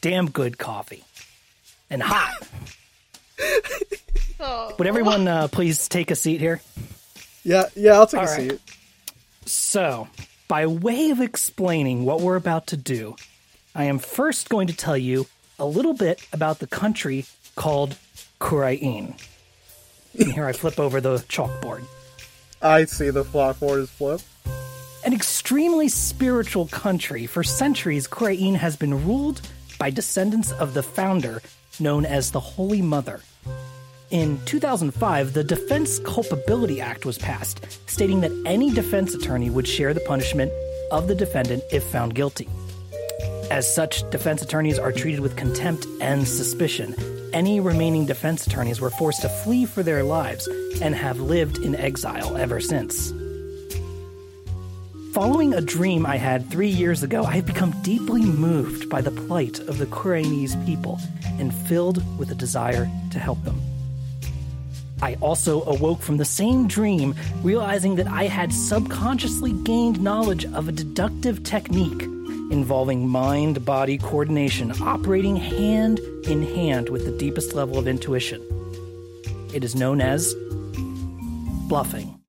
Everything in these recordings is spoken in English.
damn good coffee and hot. Oh. Would everyone uh, please take a seat here? Yeah, yeah, I'll take All a right. seat. So, by way of explaining what we're about to do, I am first going to tell you a little bit about the country called Khura'in. And here I flip over the chalkboard. I see the flockboard is flipped. An extremely spiritual country, for centuries, Khura'in has been ruled by descendants of the founder, known as the Holy Mother. In 2005, the Defense Culpability Act was passed, stating that any defense attorney would share the punishment of the defendant if found guilty. As such, defense attorneys are treated with contempt and suspicion. Any remaining defense attorneys were forced to flee for their lives and have lived in exile ever since. Following a dream I had three years ago, I have become deeply moved by the plight of the Kuranese people and filled with a desire to help them. I also awoke from the same dream, realizing that I had subconsciously gained knowledge of a deductive technique involving mind body coordination, operating hand in hand with the deepest level of intuition. It is known as bluffing.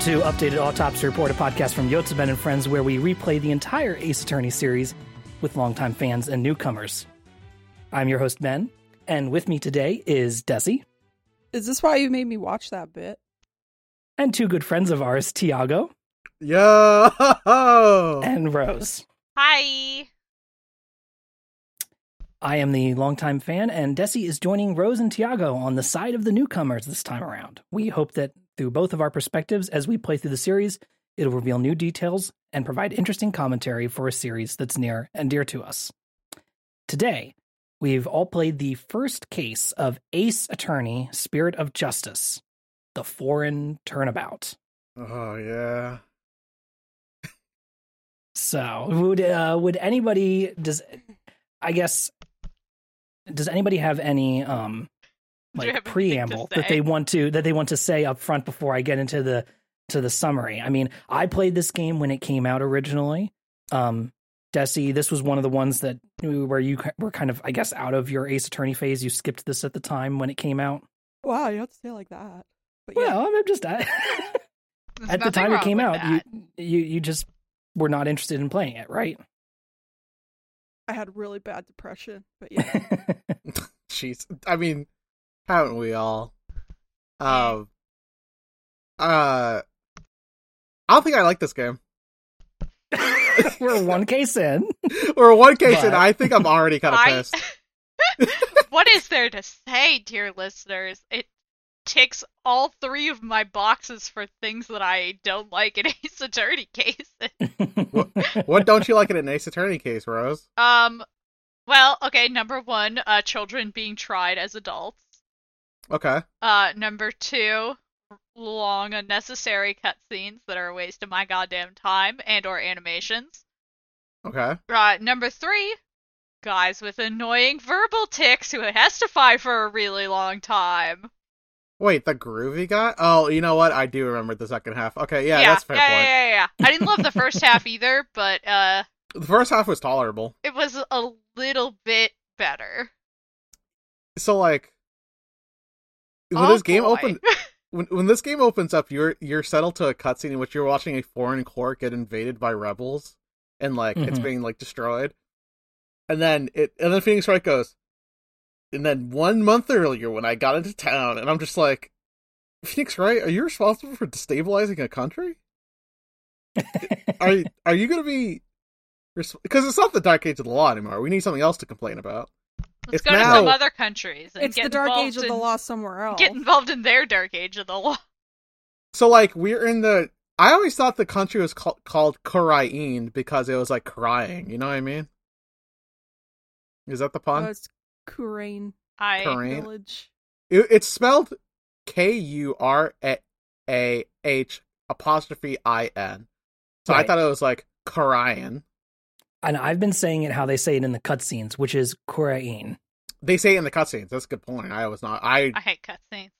To Updated Autopsy Report, a podcast from Yotsuben and Friends, where we replay the entire Ace Attorney series with longtime fans and newcomers. I'm your host, Ben, and with me today is Dessy Is this why you made me watch that bit? and two good friends of ours, Tiago Yo! and Rose. Hi. I am the longtime fan, and Dessy is joining Rose and Tiago on the side of the newcomers this time around. We hope that through both of our perspectives as we play through the series, it'll reveal new details and provide interesting commentary for a series that's near and dear to us. Today, we've all played the first case of Ace Attorney Spirit of Justice, the foreign turnabout. Oh yeah. So, would uh, would anybody does I guess does anybody have any um like have preamble that they want to that they want to say up front before I get into the to the summary? I mean, I played this game when it came out originally. Um Dessy, this was one of the ones that where you were kind of I guess out of your Ace Attorney phase. You skipped this at the time when it came out. Wow, you don't have to say like that. But yeah, Well, I'm just at the time it came out, that. you, you you just were not interested in playing it, right? I had really bad depression. But yeah, Jeez. I mean, haven't we all? Um. Uh. I don't think I like this game. We're one case in. We're one case, and But- I think I'm already kind of I- pissed. what is there to say, dear listeners? It ticks all three of my boxes for things that I don't like in Ace Attorney cases. What don't you like in an Ace Attorney case, Rose? Um, well, okay, number one, uh, children being tried as adults. Okay. Uh, number two, long unnecessary cutscenes that are a waste of my goddamn time and or animations. Okay. Uh, number three, guys with annoying verbal tics who testify for a really long time. Wait, the groovy guy? Oh, you know what? I do remember the second half. Okay, yeah, yeah, that's fair yeah, point. yeah, yeah, yeah. I didn't love the first half either, but uh, The first half was tolerable. it was a little bit better. So like when Oh, this game boy. opened when when this game opens up, you're you're settled to a cutscene in which you're watching a foreign court get invaded by rebels and like it's Mhm. being like destroyed. And then it and then Phoenix Wright goes and then one month earlier when I got into town and I'm just like Phoenix Wright, are you responsible for destabilizing a country? Are are you going to be? Because it's not the Dark Age of the Law anymore. We need something else to complain about. Let's It's go to some other countries and It's get the dark involved age of in, the law somewhere else. Get involved in their dark age of the law. So like we're in the. I always thought the country was called called Korain because it was like crying. You know what I mean? Is that the Oh, pun? it's Kurain I Korain. village. It, it's spelled K U R A H apostrophe I N. So I thought it was like Korain. And I've been saying it how they say it in the cutscenes, which is Korain. They say it in the cutscenes. That's a good point. I was not. I I hate cutscenes.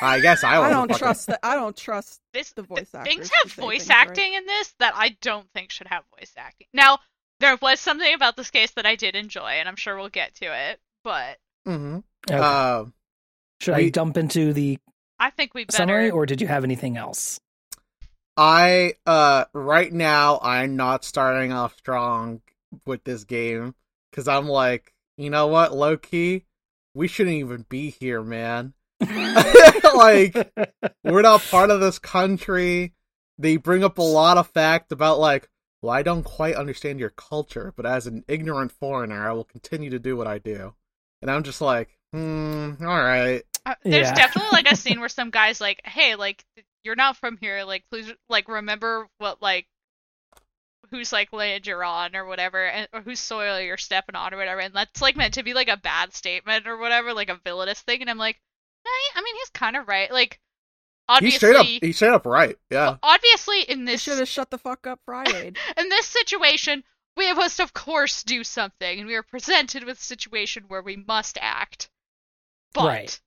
I guess I, I wasn't don't trust that. I don't trust. This The voice th- actors things have voice things right. acting in this that I don't think should have voice acting. Now there was something about this case that I did enjoy, and I'm sure we'll get to it. But Mhm. Okay. Uh, Should I dump into the I think we better. summary, or did you have anything else? I uh right now I'm not starting off strong with this game because I'm like, you know what, low key, we shouldn't even be here, man. like we're not part of this country. They bring up a lot of fact about like, well, I don't quite understand your culture, but as an ignorant foreigner, I will continue to do what I do. And I'm just like, hmm, all right. Uh, there's Yeah. definitely like a scene where some guys like, "Hey, like you're not from here. Like please, like remember what like whose like land you're on or whatever, and or whose soil you're stepping on or whatever." And that's like meant to be like a bad statement or whatever, like a villainous thing. And I'm like, nah, I mean, he's kind of right. Like obviously, He's straight up, obviously, he's straight up right. Yeah. well, obviously in this should have shut the fuck up, Friday. in this situation, we must of course do something, and we are presented with a situation where we must act. But Right.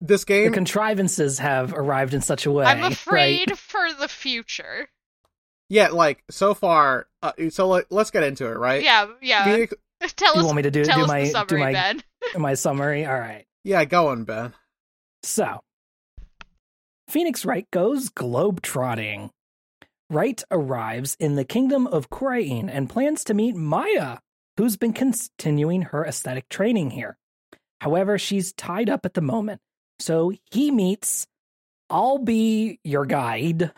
This game the contrivances have arrived in such a way. I'm right? afraid for the future. yeah, like so far. Uh, so let, let's get into it, right? Yeah, yeah. Phoenix, tell You us. want me to do, tell do us my the summary, do my Ben. my summary? All right. yeah, go on, Ben. So, Phoenix Wright goes globe-trotting. Wright arrives in the kingdom of Khura'in and plans to meet Maya, who's been continuing her aesthetic training here. However, she's tied up at the moment, so he meets I'll be your guide,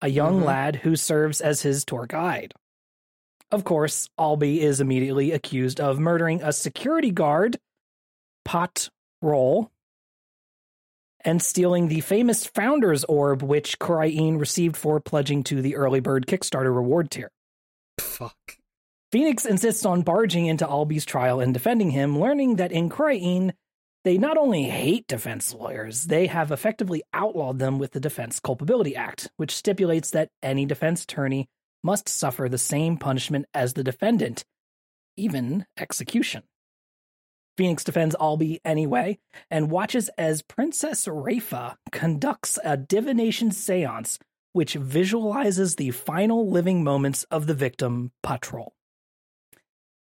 a young Mhm. lad who serves as his tour guide. Of course, Ahlbi is immediately accused of murdering a security guard, Paht Rolhl, and stealing the famous Founder's Orb, which Khura'in received for pledging to the Early Bird Kickstarter reward tier. Fuck. Phoenix insists on barging into Ahlbi's trial and defending him, learning that in Khura'in, they not only hate defense lawyers, they have effectively outlawed them with the Defense Culpability Act, which stipulates that any defense attorney must suffer the same punishment as the defendant, even execution. Phoenix defends Ahlbi anyway and watches as Princess Rayfa conducts a divination seance which visualizes the final living moments of the victim, Paht Rolhl.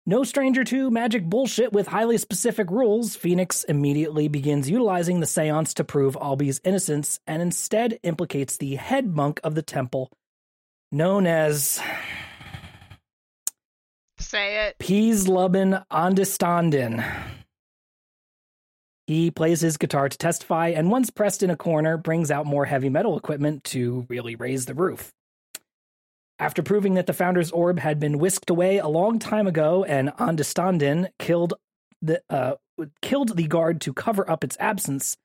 No stranger to magic bullshit with highly specific rules, Phoenix immediately begins utilizing the seance to prove Ahlbi's innocence and instead implicates the head monk of the temple, known as Say it. Pees'lubn Andistan'dhin. He plays his guitar to testify, and once pressed in a corner, brings out more heavy metal equipment to really raise the roof. After proving that the founder's orb had been whisked away a long time ago, and Andistan'dhin killed the uh, killed the guard to cover up its absence,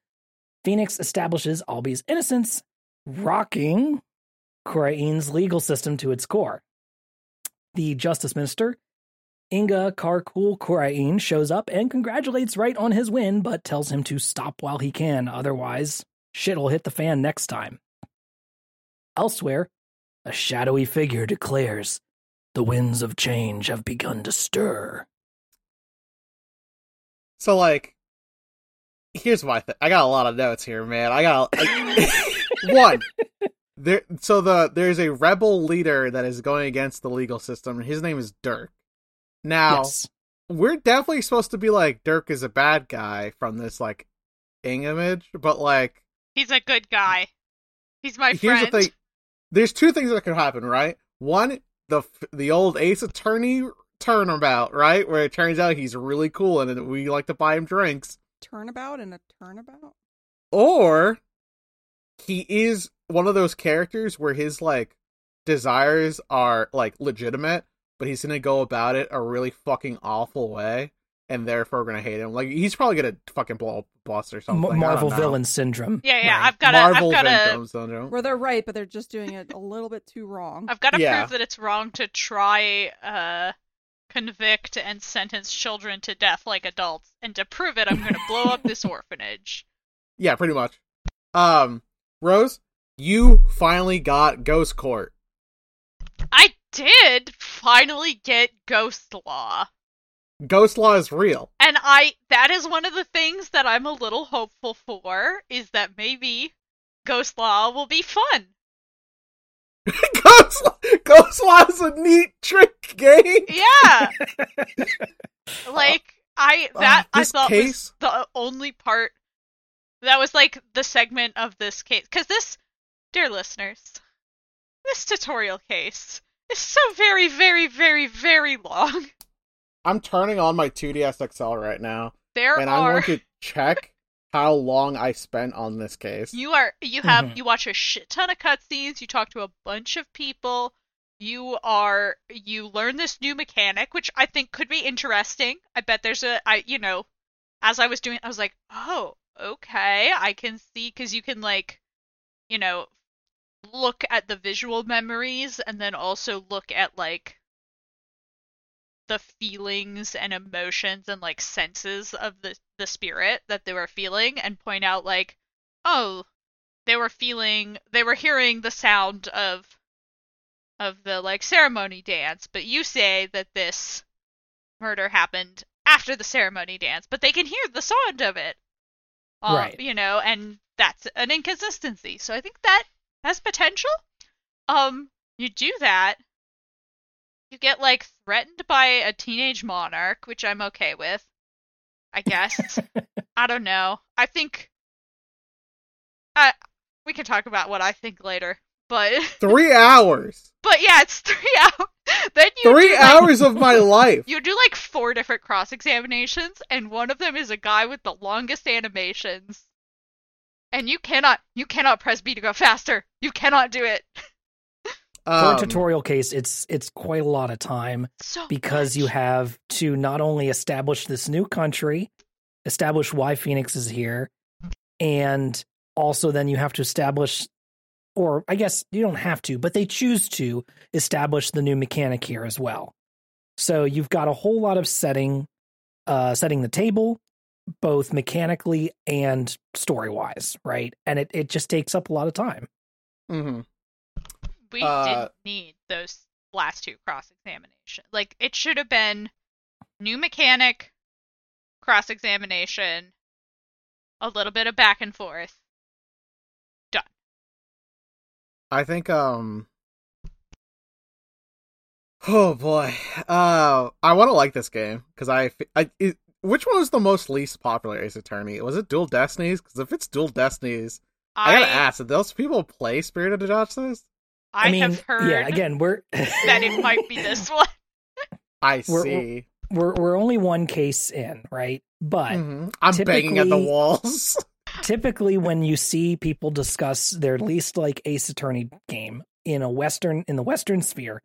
Phoenix establishes Ahlbi's innocence, rocking Khura'in's legal system to its core. The justice minister, Inga Karkhuul Khura'in, shows up and congratulates Wright on his win, but tells him to stop while he can, otherwise, shit'll hit the fan next time. Elsewhere, a shadowy figure declares, The winds of change have begun to stir. So like, here's my thing. I got a lot of notes here, man. I got one. There, so the there's a rebel leader that is going against the legal system, and his name is Dhurke. Now Yes. we're definitely supposed to be like Dhurke is a bad guy from this like Ing image, but like He's a good guy. He's my here's friend. the thing. There's two things that could happen, right? One, the the old Ace Attorney turnabout, right, where it turns out he's really cool and we like to buy him drinks. Turnabout and a turnabout. Or he is one of those characters where his like desires are like legitimate, but he's gonna go about it a really fucking awful way, and therefore we're gonna hate him. Like he's probably gonna fucking blow up a bus or something. M- I Marvel villain syndrome. Yeah, yeah. Right. I've got to. Marvel I've got to. Syndrome syndrome. Where they're right, but they're just doing it a little bit too wrong. I've got to Yeah. prove that it's wrong to try uh convict and sentence children to death like adults, and to prove it, I'm going to blow up this orphanage. Yeah, pretty much. Um, Rose, you finally got Ghost Court. I did finally get Ghost Law. Ghost Law is real. And I that is one of the things that I'm a little hopeful for is that maybe Ghost Law will be fun. Ghost Law, Ghost Law is a neat trick game. Yeah. like I that Uh, I thought case- was the only part that was like the segment of this case cuz this dear listeners this tutorial case is so very very very very long. I'm turning on my 2DS XL right now, There and I'm going to check how long I spent on this case. You are you have Mhm. you watch a shit ton of cutscenes, you talk to a bunch of people, you are you learn this new mechanic, which I think could be interesting. I bet there's a I you know, as I was doing I was like, "Oh, okay, I can see cuz you can like you know, look at the visual memories and then also look at like the feelings and emotions and like senses of the the spirit that they were feeling and point out like oh they were feeling they were hearing the sound of of the like ceremony dance but you say that this murder happened after the ceremony dance but they can hear the sound of it. Um, Right. you know and that's an inconsistency. So i think that has potential. Um you do that you get like threatened by a teenage monarch which i'm okay with i guess i don't know i think I we can talk about what i think later but Three hours. but yeah it's three hours then you Three like- hours of my life. you do like four different cross examinations, and one of them is a guy with the longest animations. And you cannot, you cannot press B to go faster. You cannot do it. For Um, a tutorial case, it's it's quite a lot of time So because you have to not only establish this new country, establish why Phoenix is here, and also then you have to establish, or I guess you don't have to, but they choose to establish the new mechanic here as well. So you've got a whole lot of setting, uh, setting the table, both mechanically and story wise, right? And it, it just takes up a lot of time. mhm. We uh, didn't need those last two cross examinations. Like it should have been new mechanic, cross examination, a little bit of back and forth. Done. I think um Oh boy. Uh I want to like this game cuz I, it, which one was the most least popular Ace Attorney? Was it Dual Destinies? Cuz if it's Dual Destinies, I, got to ask, did those people play Spirit of the Justice? I, mean, have heard yeah, again, we're that it might be this one. I We're- see. we're we're only one case in, right? But Mhm. I'm banging at the typically- walls. typically when you see people discuss their least like Ace Attorney game in a western in the western sphere,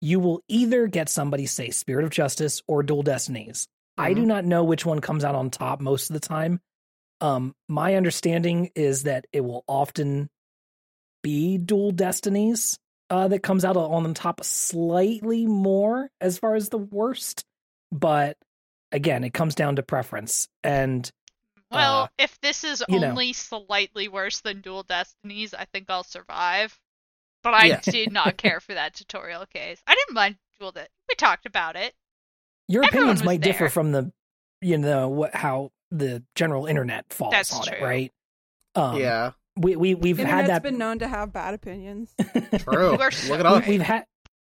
you will either get somebody say Spirit of Justice or Dual Destinies. I do not know which one comes out on top most of the time. Um, my understanding is that it will often be Dual Destinies uh, that comes out on the top slightly more as far as the worst, but again, it comes down to preference. And Well, Uh, if this is you know. only slightly worse than Dual Destinies, I think I'll survive. But I Yeah. did not care for that tutorial case. I didn't mind Dual De- We talked about it. your Everyone opinions was might differ from the you know what how the general internet falls That's on it right um yeah, we, we we've Internet's had that been known to have bad opinions. true. You are Look at it up. right. we've had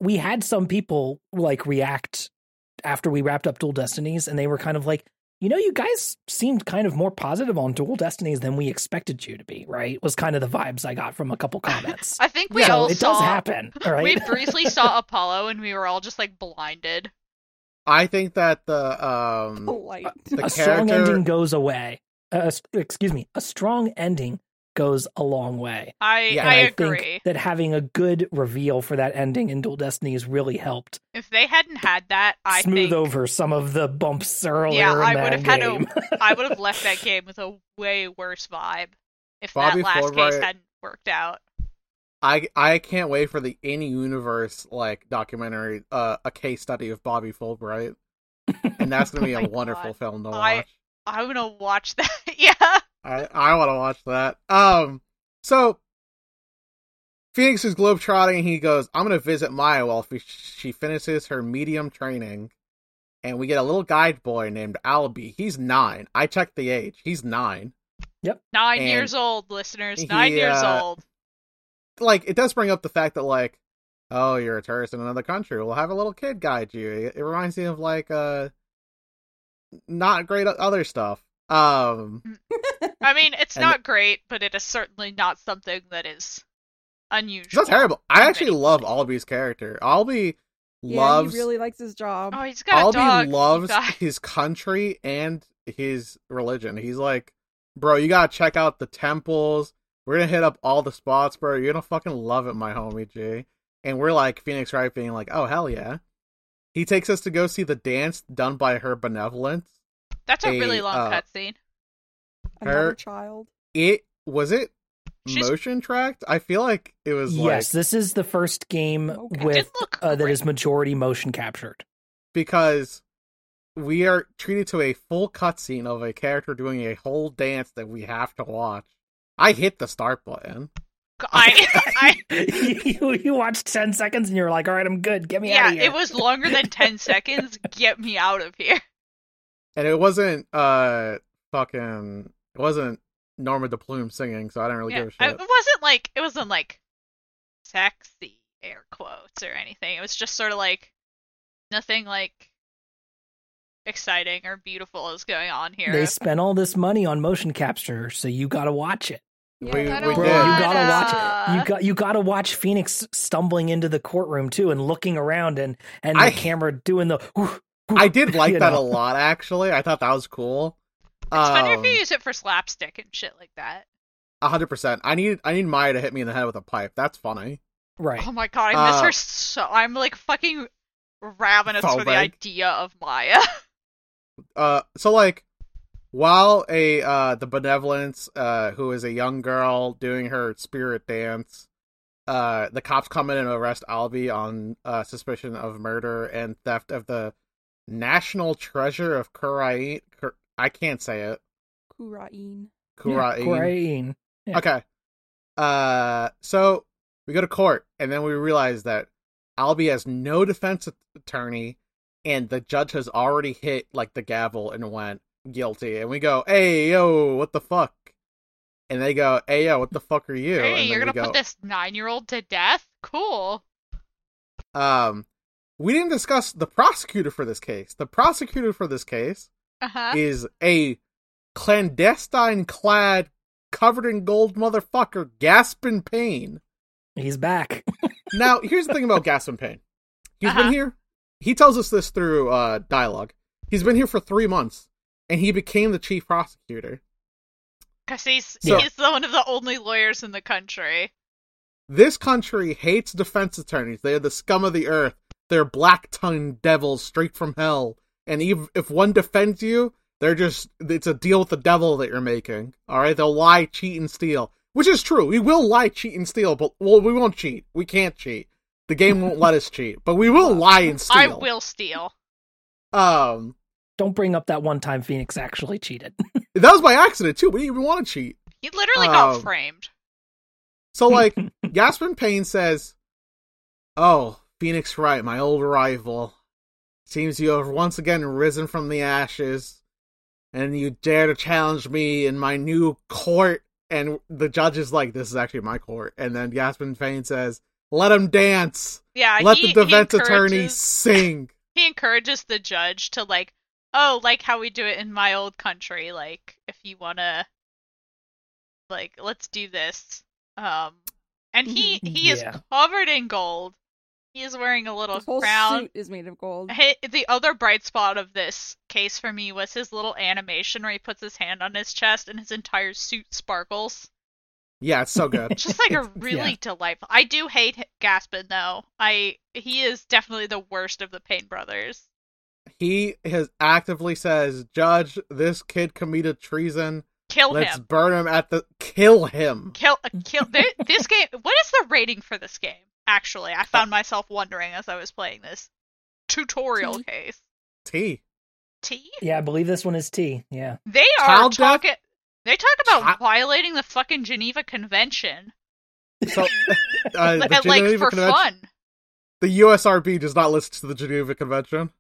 we had some people like react after we wrapped up dual destinies and they were kind of like you know you guys seemed kind of more positive on dual destinies than we expected you to be right was kind of the vibes i got from a couple comments I think we so all it saw. does happen all right We briefly saw Apollo, and we were all just like blinded. I think that the um Polite. the a strong ending goes away uh, excuse me a strong ending goes a long way. I Yeah, I I agree. think that having a good reveal for that ending in Dual Destiny Destinies really helped If they hadn't had that, I smooth think over some of the bumps earlier Yeah, in I would have had a- game. I would have left that game with a way worse vibe if Bobby that last Fulbright- case hadn't worked out. I I can't wait for the in universe like documentary, uh, a case study of Bobby Fulbright, and that's gonna be Oh a wonderful God. film to I- watch. I'm gonna watch that. yeah. I I want to watch that. Um, so Phoenix is globetrotting. and He goes, "I'm gonna visit Maya while f- she finishes her medium training." And we get a little guide boy named Ahlbi. He's nine. I checked the age. He's nine. Yep. Nine And years old, listeners. he, Nine years uh, old. Like it does bring up the fact that like, oh, you're a tourist in another country. We'll have a little kid guide you. It, it reminds me of like uh, not great other stuff. Um, I mean, it's not great, but it is certainly not something that is unusual. it's not terrible. I actually love ways. Ahlbi's character. Albie Yeah, loves he really likes his job. Oh, he's got a dog. loves his country and his religion. He's like, bro, you gotta check out the temples. We're gonna hit up all the spots, bro. You're gonna fucking love it, my homie G. And we're like Phoenix Wright being like, oh hell yeah. He takes us to go see the dance done by her benevolence. That's a a, really long uh, cutscene. Another her- child. It was it She's- motion tracked? I feel like it was yes, like this is the first game Okay. with Didn't uh, that great. is majority motion captured. because we are treated to a full cutscene of a character doing a whole dance that we have to watch. I hit the start button. I, I you, you watched 10 seconds and you're like, all right, I'm good. Get me out of here. Yeah, it was longer than ten seconds. Get me out of here. And it wasn't uh fucking it wasn't Norma De Plume singing, so I didn't really Yeah, give a I- shit. it wasn't like it wasn't like sexy air quotes or anything. It was just sort of like nothing like exciting or beautiful is going on here. They spent all this money on motion capture, so you got to watch it. We- Yeah, we Bro, did. you gotta watch. You got you gotta watch Phoenix stumbling into the courtroom too, and looking around, and and the I- camera doing the. whoosh, I did like that know. a lot actually. I thought that was cool. It's funny if Um, you use it for slapstick and shit like that. A hundred percent. I need I need Maya to hit me in the head with a pipe. That's funny. Right. Oh my god, I miss Uh, her so. I'm like fucking ravenous for the idea of Maya. Uh, so like, while a uh the benevolence uh who is a young girl doing her spirit dance, uh the cops come in and arrest Ahlbi on uh suspicion of murder and theft of the national treasure of Kurain. Kur- I can't say it. Kurain. Kurain. Yeah, Kurain. Yeah. Okay. Uh, so we go to court, and then we realize that Ahlbi has no defense attorney, and the judge has already hit like the gavel and went guilty. And we go, "Hey, yo, what the fuck?" And they go, "Hey, yo, what the fuck are you?" hey, and you're gonna we put go, this nine-year-old to death? Cool. Um, we didn't discuss the prosecutor for this case. The prosecutor for this case Uh huh. is a clandestine clad, covered in gold motherfucker, Gaspen Payne. He's back. Now, here's the thing about Gaspen Payne. He's Uh-huh. been here. He tells us this through uh, dialogue. He's been here for three months, and he became the chief prosecutor. Because he's So- he's the, one of the only lawyers in the country. This country hates defense attorneys. They are the scum of the earth. They're black tongued devils straight from hell. And even if one defends you, they're just it's a deal with the devil that you're making. All right, they'll lie, cheat, and steal, which is true. We will lie, cheat, and steal, but well, we won't cheat. We can't cheat. The game won't let us cheat, but we will lie and steal. I will steal. Um, Don't bring up that one time Phoenix actually cheated. that was by accident too. We didn't even want to cheat. He literally got Um, framed. So like Gaspen Payne says, "Oh, Phoenix Wright, my old rival. Seems you have once again risen from the ashes, and you dare to challenge me in my new court." And the judge is like, "This is actually my court." And then Gaspen Payne says, "Let him dance. Yeah, Let he, the defense attorney sing." he encourages the judge to like oh like how we do it in my old country like if you want to like let's do this um and he he is covered in gold he is wearing a little His whole crown suit is made of gold. Hey, the other bright spot of this case for me was his little animation where he puts his hand on his chest and his entire suit sparkles Yeah, it's so good. Just like a Yeah. really delightful. I do hate Gaspen though. I he is definitely the worst of the Payne brothers. he has actively says, "Judge, this kid committed treason. Kill him. Let's burn him at the kill him." Kill uh, kill this game. What is the rating for this game? Actually, I found myself wondering as I was playing this tutorial T. case. T. T. Yeah, I believe this one is T. Yeah. They are talking. They talk about Child- violating the fucking Geneva Convention, So, uh, the like Geneva for Convention- fun. the ESRB does not listen to the Geneva Convention.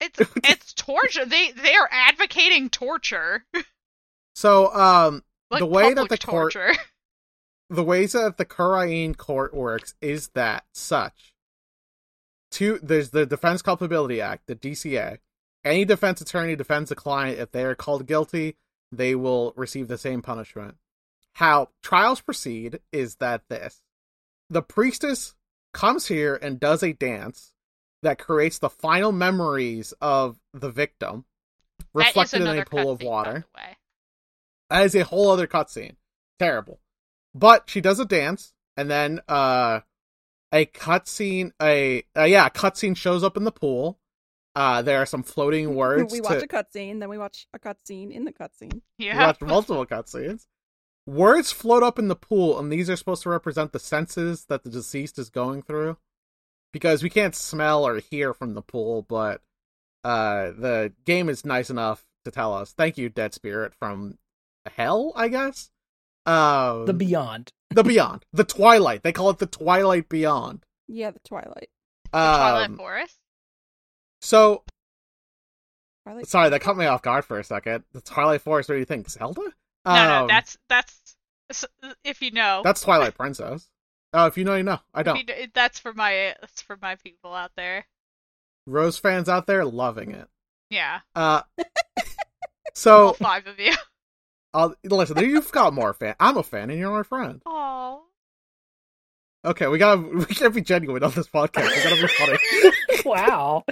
It's it's torture. They they are advocating torture, So, um, like The way that public the court- torture. the ways that the Khura'in court works is that such. Two, there's the Defense Culpability Act, the DCA. Any defense attorney defends a client if they are called guilty, they will receive the same punishment. How trials proceed is that this the priestess comes here and does a dance that creates the final memories of the victim, reflected in a pool of cutscene, by water. That is a whole other cutscene. Terrible. But she does a dance, and then uh a cutscene a uh, yeah, a cutscene shows up in the pool. Uh there are some floating words. we to- watch a cutscene, then we watch a cutscene in the cutscene. Yeah, we watch multiple cutscenes. Words float up in the pool, and these are supposed to represent the senses that the deceased is going through. Because we can't smell or hear from the pool, but uh the game is nice enough to tell us. Thank you, Dead Spirit from Hell, I guess. Um, The Beyond. the Beyond, the Twilight. They call it the Twilight Beyond. Yeah, the Twilight. Twilight Um, Forest. so Twilight. sorry, that caught me off guard for a second. The Twilight Forest. What do you think, Zelda? No, no, Um, that's that's if you know. that's Twilight Princess. Oh, if you know, you know. I don't. you kn- that's for my that's for my people out there. Rose fans out there loving it. Yeah, Uh, all so five of you. I'll listen. You've got more fan. I'm a fan, and you're my friend. Oh, Okay, we gotta we gotta be genuine on this podcast. We gotta be funny. Wow.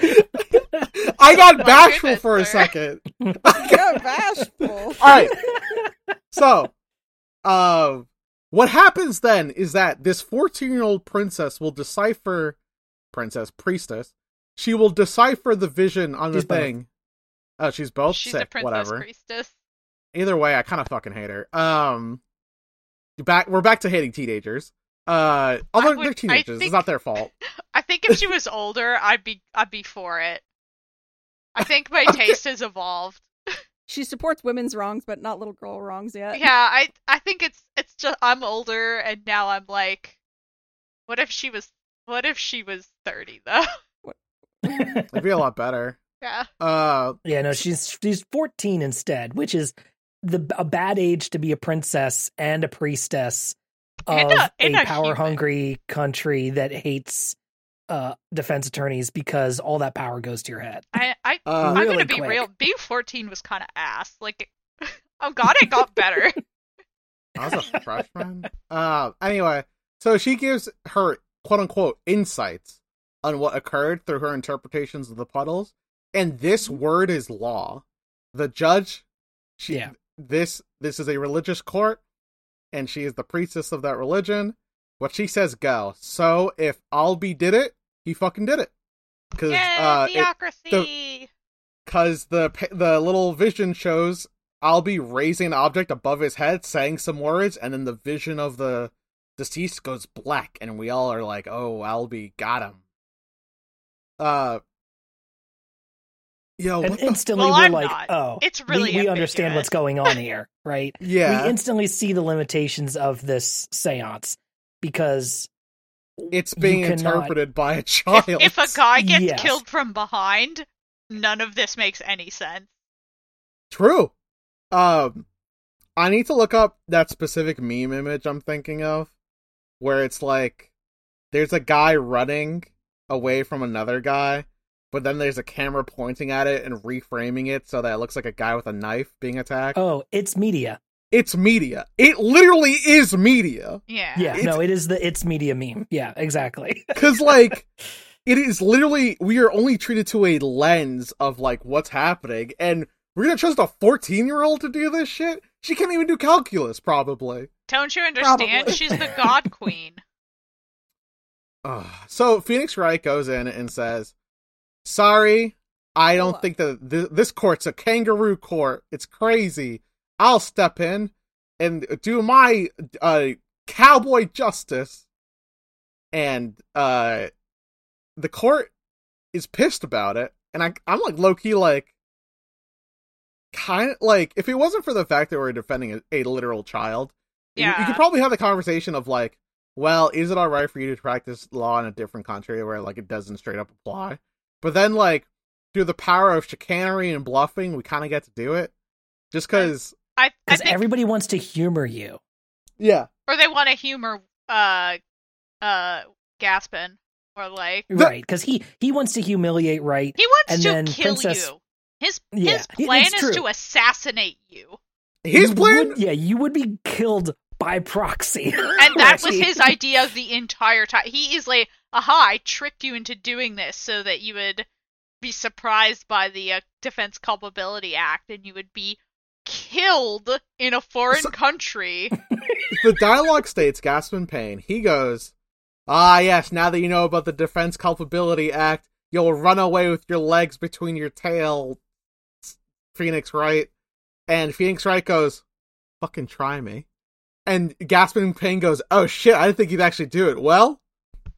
I got My bashful goodness, for a sir. second. got bashful. All right. So, uh, what happens then is that this 14 year old princess will decipher, princess, priestess, she will decipher the vision on the both. thing. Oh, she's both she's a sick. princess Whatever. priestess. Either way, I kind of fucking hate her. Um, back we're back to hating teenagers. Uh, although would- they're teenagers, think- it's not their fault. I think if she was older, I'd be I'd be for it. I think my Okay. taste has evolved. She supports women's wrongs, but not little girl wrongs yet. Yeah, I I think it's it's just I'm older and now I'm like, what if she was what if she was thirty though? It'd be a lot better. yeah. Uh, Yeah, no, she's she's 14 instead, which is the a bad age to be a princess and a priestess of And a- a, and a power hungry country that hates uh defense attorneys because all that power goes to your head. I I Uh, I'm Really gonna be quick. real. Being 14 was kind of ass. Like, oh god, it got better. I was a freshman. Uh, anyway, so she gives her quote unquote insights on what occurred through her interpretations of the puddles, and this word is law. The judge, she, Yeah. This this is a religious court, and she is the priestess of that religion. What she says, go. So if Ahlbi did it, he fucking did it. Because uh, theocracy. because the pa- the little vision shows be raising an object above his head, saying some words, and then the vision of the deceased goes black, and we all are like, "Oh, Ahlbi got him." Uh, yo, and what the- instantly Well, we're I'm like, not. oh, It's really we, we understand what's going on here, right? yeah, We instantly see the limitations of this séance because it's being cannot- interpreted by a child. If, if a guy gets Yes. killed from behind, none of this makes any sense. True. Um, I need to look up that specific meme image I'm thinking of, where it's like there's a guy running away from another guy, but then there's a camera pointing at it and reframing it so that it looks like a guy with a knife being attacked. oh, it's media. It's media. It literally is media. Yeah. Yeah, It's- no, it is the it's media meme. Yeah, exactly. Cause like it is literally we are only treated to a lens of like what's happening and we're gonna trust a 14 year old to do this shit? She can't even do calculus, probably. Don't you understand? Probably. She's the god queen. Ugh. So Phoenix Wright goes in and says, "Sorry, I don't think that th- this court's a kangaroo court. It's crazy. I'll step in and do my uh, cowboy justice." And uh, the court is pissed about it, and I, I'm like low key like. Kind of like if it wasn't for the fact that we're defending a, a literal child, you- you, could probably have the conversation of like, well, is it all right for you to practice law in a different country where like it doesn't straight up apply? But then like through the power of chicanery and bluffing, we kind of get to do it, just because. I, I Because think, everybody wants to humor you. Yeah, or they want to humor uh uh Gaspen, or like The- Right. Because he, he wants to humiliate Right. he wants And to then kill Princess- you. His Yeah, his plan it's is true. to assassinate you, his You plan. would- yeah, you would be killed by proxy. and that was his idea the entire time. He is like, "Aha! I tricked you into doing this so that you would be surprised by the uh, Defense Culpability Act, and you would be killed in a foreign So- country." the dialogue states Gaspen Payne. He goes, "Ah, yes. Now that you know about the Defense Culpability Act, you'll run away with your legs between your tail." Phoenix Wright, and Phoenix Wright goes, "Fucking try me," and Gaspen Payne goes, "Oh shit, I didn't think you'd actually do it." Well,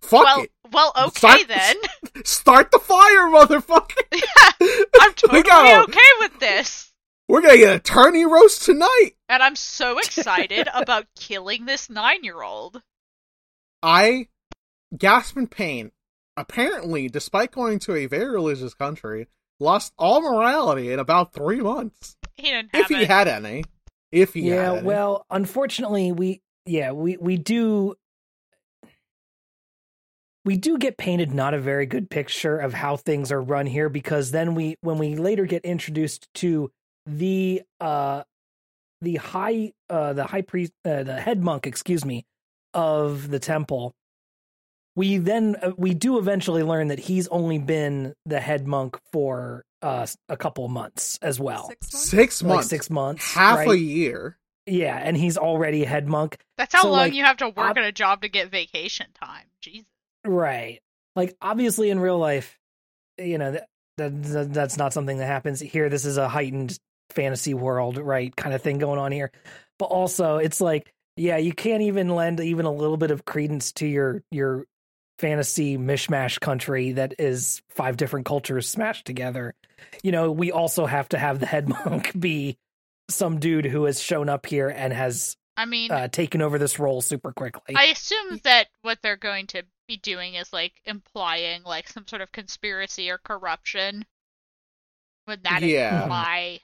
fuck well, it. well, okay Start- then. Start the fire, motherfucker. I'm totally go. okay with this. We're gonna get a attorney roast tonight. And I'm so excited about killing this nine year old. I, gasp in pain. apparently, despite going to a very religious country, lost all morality in about three months. He didn't have If he it. had any. If he yeah, had any. well, unfortunately, we yeah we we do we do get painted not a very good picture of how things are run here because then we when we later get introduced to the uh the high uh the high priest uh, the head monk excuse me of the temple we then uh, we do eventually learn that he's only been the head monk for uh a couple months as well Six months? six like months. six months half right? a year. Yeah, and he's already a head monk. That's how so, long like, you have to work ob- at a job to get vacation time. Jesus. Right. Like obviously in real life, you know, that, that, that that's not something that happens here. This is a heightened fantasy world, right? Kind of thing going on here. But also, it's like, yeah, you can't even lend even a little bit of credence to your your fantasy mishmash country that is five different cultures smashed together. You know, we also have to have the head monk be some dude who has shown up here and has I mean, uh, taken over this role super quickly. I assume that what they're going to be doing is like implying like some sort of conspiracy or corruption. Would that Yeah. imply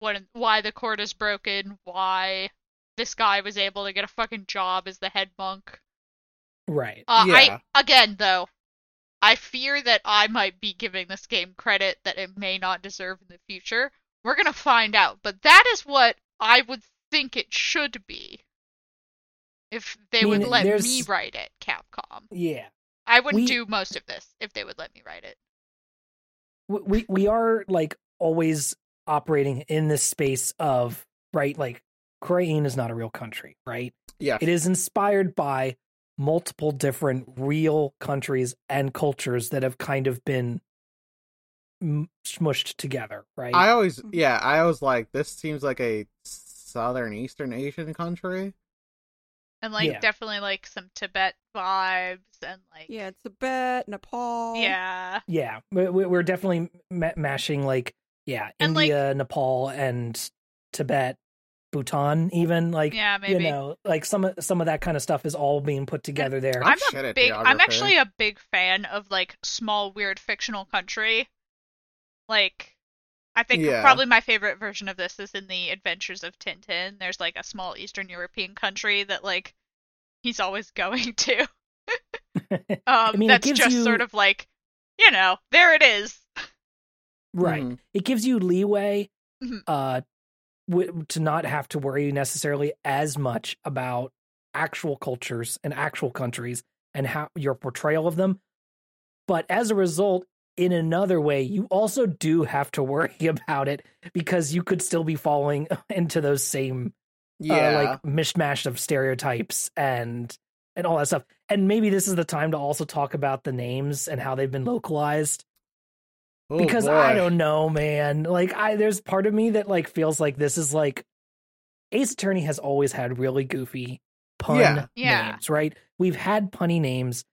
what why the court is broken? Why this guy was able to get a fucking job as the head monk? right. Uh, Yeah. I again though, I fear that I might be giving this game credit that it may not deserve in the future. We're gonna find out, but that is what I would think it should be. If they I mean, would let me write it, Capcom. Yeah. I wouldn't We- do most of this if they would let me write it. we we- we are like always operating in this space of right like Khura'in is not a real country, right? Yeah. It is inspired by multiple different real countries and cultures that have kind of been smushed together, right? I always, mm-hmm. yeah, I always like, this seems like a southern Eastern Asian country. And like Yeah. definitely like some Tibet vibes and like Yeah, Tibet, Nepal. yeah. yeah, we- we- we're definitely ma- mashing like yeah, And, like- India, Nepal, and Tibet, Bhutan, even like Yeah, maybe. you know, like some of some of that kind of stuff is all being put together there. I'm I'm shit a at big I'm actually a big fan of like small weird fictional country. Like I think Yeah. probably my favorite version of this is in the Adventures of Tintin. There's like a small Eastern European country that like he's always going to. Um mean, that's just you- sort of like you know, there it is. right. Mhm. It gives you leeway Mhm. uh w- to not have to worry necessarily as much about actual cultures and actual countries and how your portrayal of them. But as a result, in another way, you also do have to worry about it because you could still be falling into those same Yeah. uh, like mishmash of stereotypes and and all that stuff. And maybe this is the time to also talk about the names and how they've been localized Oh, because I don't know, man. Like I there's part of me that like feels like this is like Ace Attorney has always had really goofy pun Yeah. Yeah. names, right? We've had punny names.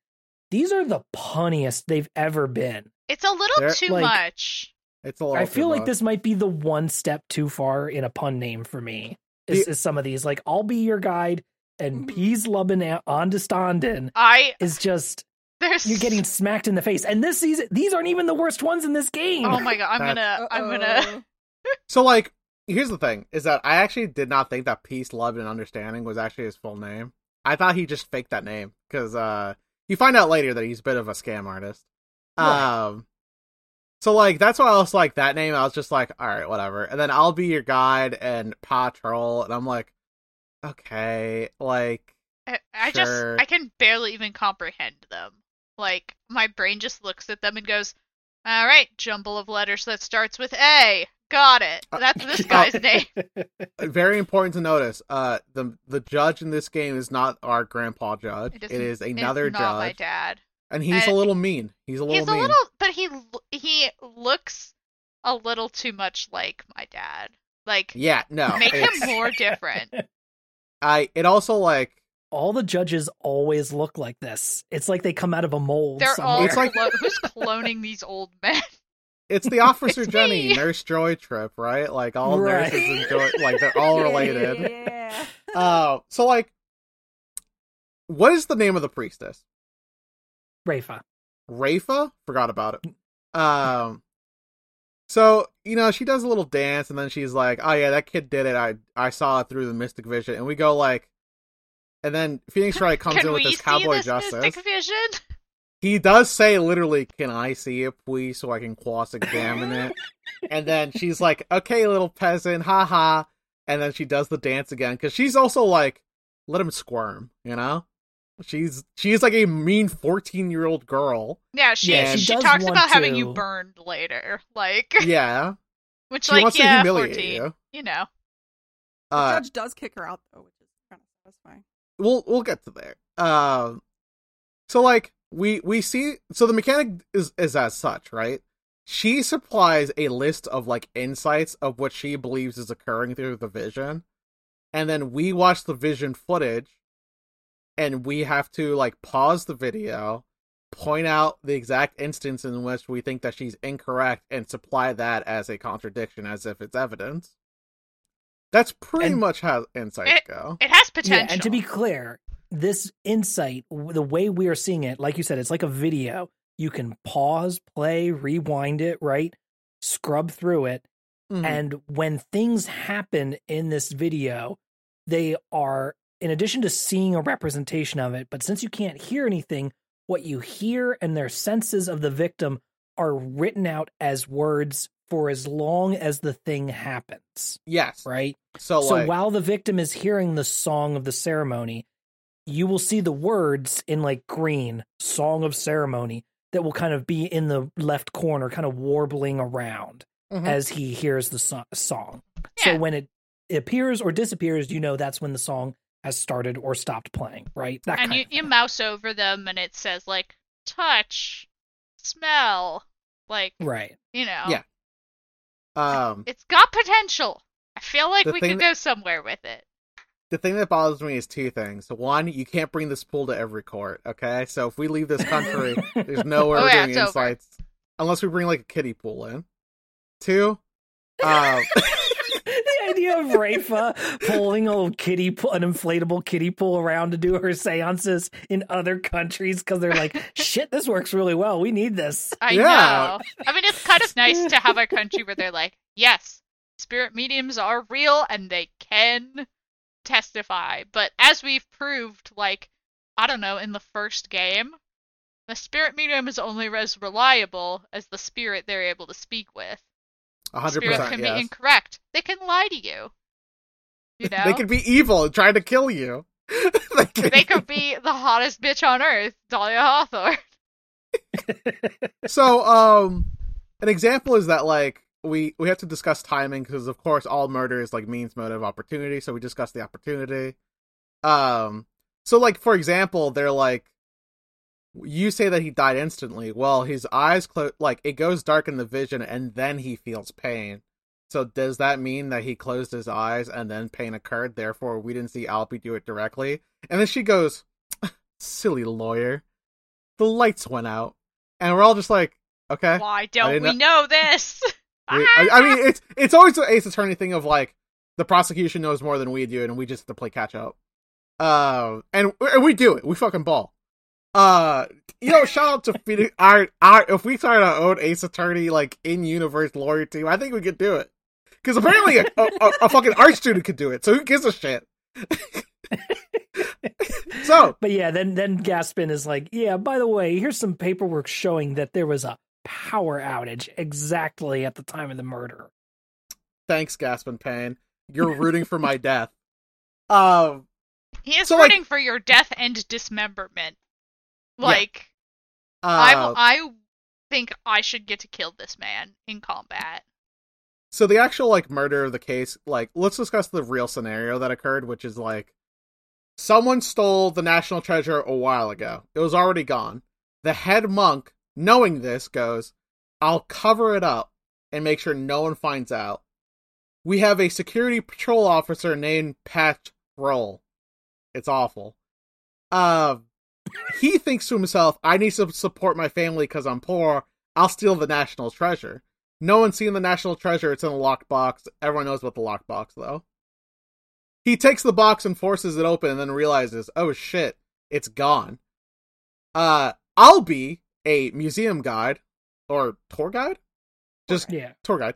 These are the punniest they've ever been. It's a little They're, too like- much. It's a little I too feel like much. this might be the one step too far in a pun name for me. Is, The- is some of these like I'll be your guide and Peas Lubbin on to Standen I is just there's you're getting smacked in the face. And this season, these aren't even the worst ones in this game. Oh my god, I'm gonna I'm gonna So like, here's the thing: is that I actually did not think that peace, love, and understanding was actually his full name. I thought he just faked that name because uh, you find out later that he's a bit of a scam artist. Right. Um, so like that's why I was like that name. I was just like, all right, whatever. And then I'll be your guide and patrol, and I'm like, okay, like I, I Sure. just I can barely even comprehend them. Like my brain just looks at them and goes, "All right, jumble of letters that starts with A. Got it. Uh, That's this guy's name." very important to notice. Uh, the the judge in this game is not our grandpa judge. It It isn't- is another it's not my dad. And he's a little mean. He's a little He's a mean. little, but he he looks a little too much like my dad. Like Yeah, no. make him more different. I it also like All the judges always look like this. It's like they come out of a mold. They're all. It's like- clo- who's cloning these old men? it's the Officer It's Jenny me. nurse joy trip, right? Like all Right. nurses enjoy like they're all related. Yeah. Uh so like what is the name of the priestess? Rayfa. Rayfa? Forgot about it. Um so, you know, she does a little dance and then she's like, Oh yeah, that kid did it. I I saw it through the mystic vision and we go like and then Phoenix Wright comes in with this cowboy this justice. mystic vision? He does say literally, "Can I see it, please, so I can cross-examine it?" and then she's like, "Okay, little peasant, haha." And then she does the dance again because she's also like, "Let him squirm," you know. She's she's like a mean fourteen-year-old girl. Yeah, she Yeah, she, she talks want about having you burned later, like Yeah, which she like wants to yeah, humiliate 14, you. you know. The Uh, judge does kick her out though, which is kind of satisfying. we'll we'll get to there. Um, so like we we see so the mechanic is is as such, right? She supplies a list of like insights of what she believes is occurring through the vision, and then we watch the vision footage, and we have to like pause the video, point out the exact instance in which we think that she's incorrect, and supply that as a contradiction, as if it's evidence. That's pretty And- much how insights It- go. It has potential. Yeah, and to be clear, this insight, the way we are seeing it, like you said, it's like a video. You can pause, play, rewind it, right? Scrub through it. Mhm. And when things happen in this video, they are, in addition to seeing a representation of it, but since you can't hear anything, what you hear and their senses of the victim are written out as words for as long as the thing happens, yes. right? So, so like, while the victim is hearing the song of the ceremony, you will see the words in like green, song of ceremony, that will kind of be in the left corner, kind of warbling around Mhm. as he hears the so- song. Yeah. So when it appears or disappears, you know that's when the song has started or stopped playing, right? That and kind you, of you mouse over them and it says like touch, smell, like right. you know. Yeah. um, It's got potential. I feel like we thing could that- go somewhere with it. the thing that bothers me is two things. One, you can't bring this pool to every court. Okay, so if we leave this country, there's nowhere Oh, we're yeah, doing it's over. insights unless we bring like a kiddie pool in. Two, um, the idea of Rayfa pulling a little kiddie pool, an inflatable kiddie pool around to do her seances in other countries because they're like, shit, this works really well. We need this. I Yeah. know. I mean, it's kind of nice to have a country where they're like, yes, spirit mediums are real and they can testify. But as we've proved, like, I don't know, in the first game, the spirit medium is only as reliable as the spirit they're able to speak with. Hundred Spirit percent can yes. be incorrect. They can lie to you. You know? They could be evil and trying to kill you. they could, They could be the hottest bitch on earth, Dahlia Hawthorne. so, um, an example is that like we we have to discuss timing because of course all murder is like means motive opportunity. So we discuss the opportunity. Um, so like for example, they're like, you say that he died instantly. Well, his eyes close, like it goes dark in the vision, and then he feels pain. So does that mean that he closed his eyes and then pain occurred? Therefore, we didn't see Ahlbi do it directly. And then she goes, "Silly lawyer, the lights went out," and we're all just like, "Okay." Why don't we know this? We- I, I mean, it's it's always the Ace Attorney thing of like the prosecution knows more than we do, and we just have to play catch up. Uh, and, and we do it. We fucking ball. Uh, you know, shout out to Phoenix. Our, our, if we started our own Ace Attorney like in universe lawyer team, I think we could do it. Because apparently a, a, a fucking art student could do it. So who gives a shit? so But yeah, then then Gaspen is like, yeah. By the way, here's some paperwork showing that there was a power outage exactly at the time of the murder. thanks, Gaspen Payne. You're rooting for my death. Um, He is So, like- rooting for your death and dismemberment. Yeah. Like uh, I'm, I think I should get to kill this man in combat. So the actual like murder of the case, like let's discuss the real scenario that occurred, which is like someone stole the national treasure a while ago. It was already gone. The head monk, knowing this, goes, "I'll cover it up and make sure no one finds out." We have a security patrol officer named Paht Rolhl. It's awful. Uh, he thinks to himself, "I need to support my family because I'm poor. I'll steal the national treasure." No one's seen the national treasure. It's in a locked box. Everyone knows about the locked box, though. He takes the box and forces it open and then realizes, oh shit, it's gone. Uh, I'll be a museum guide or tour guide? Just Yeah, tour guide.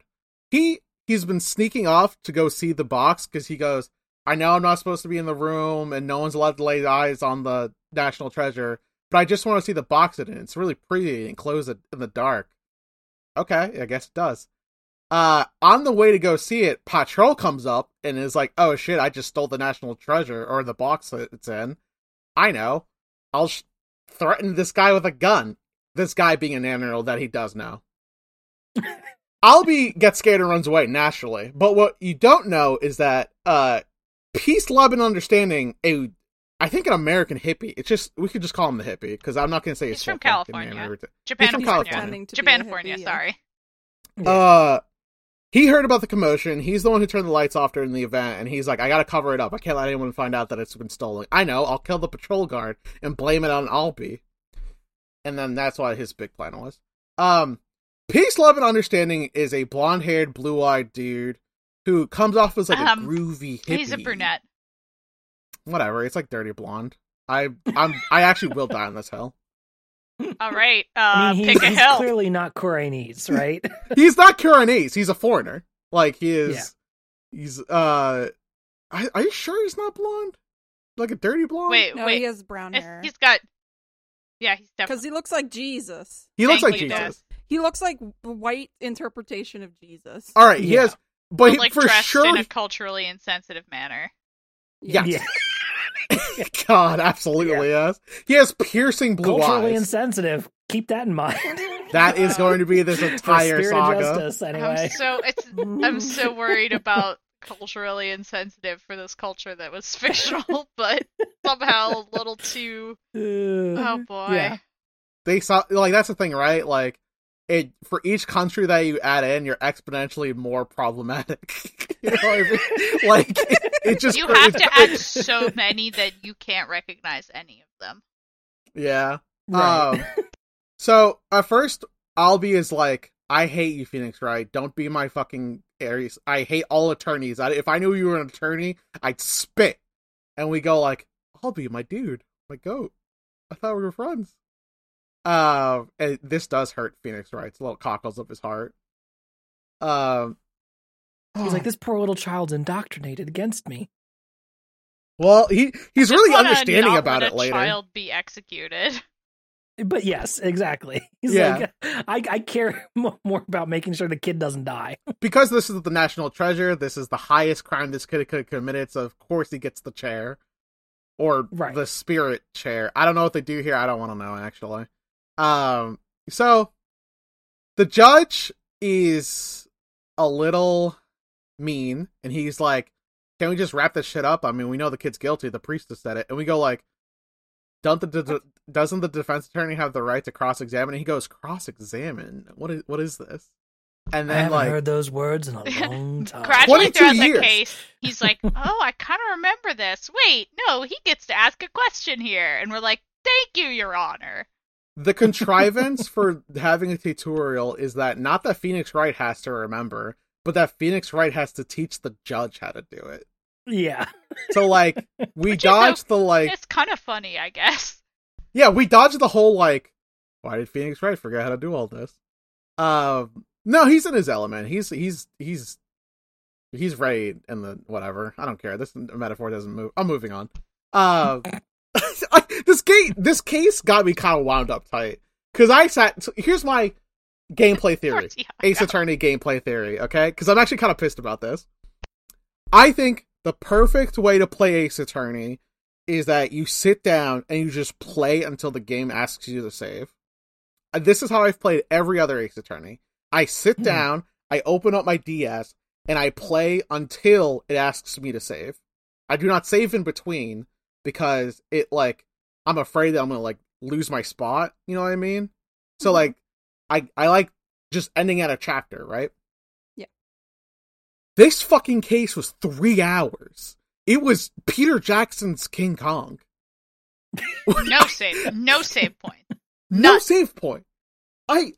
He he's been sneaking off to go see the box because he goes, I know I'm not supposed to be in the room and no one's allowed to lay eyes on the national treasure, but I just want to see the box it in. It's really pretty and close it in the dark. Okay, I guess it does. Uh, on the way to go see it, Paht Rolhl comes up and is like, "Oh shit, I just stole the national treasure or the box that it's in." I know. I'll sh- threaten this guy with a gun. This guy being an animal that he does know. Ahlbi gets scared and runs away naturally. But what you don't know is that uh peace, love, and understanding a I think an American hippie. It's just we could just call him the hippie because I'm not gonna say He's his from full fucking name California. and everything. Japan, from California. California. Pretending to be a Japan, hippie, California. yeah. Sorry. Uh, he heard about the commotion. He's the one who turned the lights off during the event, and he's like, "I gotta cover it up. I can't let anyone find out that it's been stolen." I know. I'll kill the patrol guard and blame it on Ahlbi. And then that's what his big plan was. Um, peace, love, and understanding is a blonde-haired, blue-eyed dude who comes off as like Um, a groovy hippie. He's a brunette. Whatever. It's like dirty blonde. I I'm I actually will die on this hill. All right. Uh, I mean, pick he's, a he's hill. clearly not Khura'inese, right? He's not Khura'inese. He's a foreigner. Like he is. He's uh. I, are you sure he's not blonde? Like a dirty blonde? Wait, No, wait. he has brown hair. He's got. Yeah, he's Because he looks like Jesus. he looks like Thank you, Jesus. He looks like white interpretation of Jesus. All right, he Yeah. has, but he, like for dressed sure. in a culturally insensitive manner. Yeah. yeah. God, absolutely yes. He has piercing blue Culturally eyes. Culturally insensitive. Keep that in mind. that is going to be this entire Spirit saga. of Justice, anyway. I'm so it's I'm so worried about culturally insensitive for this culture that was fictional, but somehow a little too. Uh, oh boy. Yeah. They saw like that's the thing, right? Like it for each country that you add in, you're exponentially more problematic. you know I mean? Like it, it just You have to add so many that you can't recognize any of them. Yeah. Right. Um, so at first, Ahlbi is like, "I hate you, Phoenix Right? Don't be my fucking Aries. I hate all attorneys. I, if I knew you were an attorney, I'd spit." And we go like, "Ahlbi, my dude, my goat. I thought we were friends." Uh, and this does hurt Phoenix Wright's little cockles of his heart. Um, He's like, this poor little child's indoctrinated against me. Well, he he's really understanding not about let it later. A child be executed. But yes, exactly. He's Yeah. like, I, I care mo- more about making sure the kid doesn't die. because this is the national treasure, this is the highest crime this kid could have committed, so of course he gets the chair. Or Right. the spirit chair. I don't know what they do here, I don't want to know actually. Um, so the judge is a little mean, and he's like, "Can we just wrap this shit up? I mean, we know the kid's guilty. The priest has said it." And we go like, "Don't the de- doesn't the defense attorney have the right to cross examine?" And he goes, "Cross examine? What is what is this?" And I then haven't like, heard those words in a long time. Gradually 22 throughout years. the case, he's like, "Oh, I kind of remember this. Wait, no, he gets to ask a question here." And we're like, "Thank you, Your Honor." The contrivance for having a tutorial is that not that Phoenix Wright has to remember, but that Phoenix Wright has to teach the judge how to do it. Yeah. So like we Which is so- the like It's kind of funny, I guess. yeah, we dodged the whole like why did Phoenix Wright forget how to do all this? Um no, he's in his element. He's he's he's he's ready in the whatever. I don't care. This metaphor doesn't move. I'm moving on. Uh this game this case got me kind of wound up tight cuz I sat so here's my gameplay theory. Ace. Attorney gameplay theory, okay? Because I'm actually kind of pissed about this. I think the perfect way to play Ace Attorney is that you sit down and you just play until the game asks you to save. This is how I've played every other Ace Attorney. I sit Hmm. down, I open up my DS, and I play until it asks me to save. I do not save in between because it like I'm afraid that I'm gonna like lose my spot. You know what I mean? So Mhm. like I I like just ending at a chapter, right? Yeah. This fucking case was three hours. It was Peter Jackson's King Kong. No save, no save point. No None. save point. I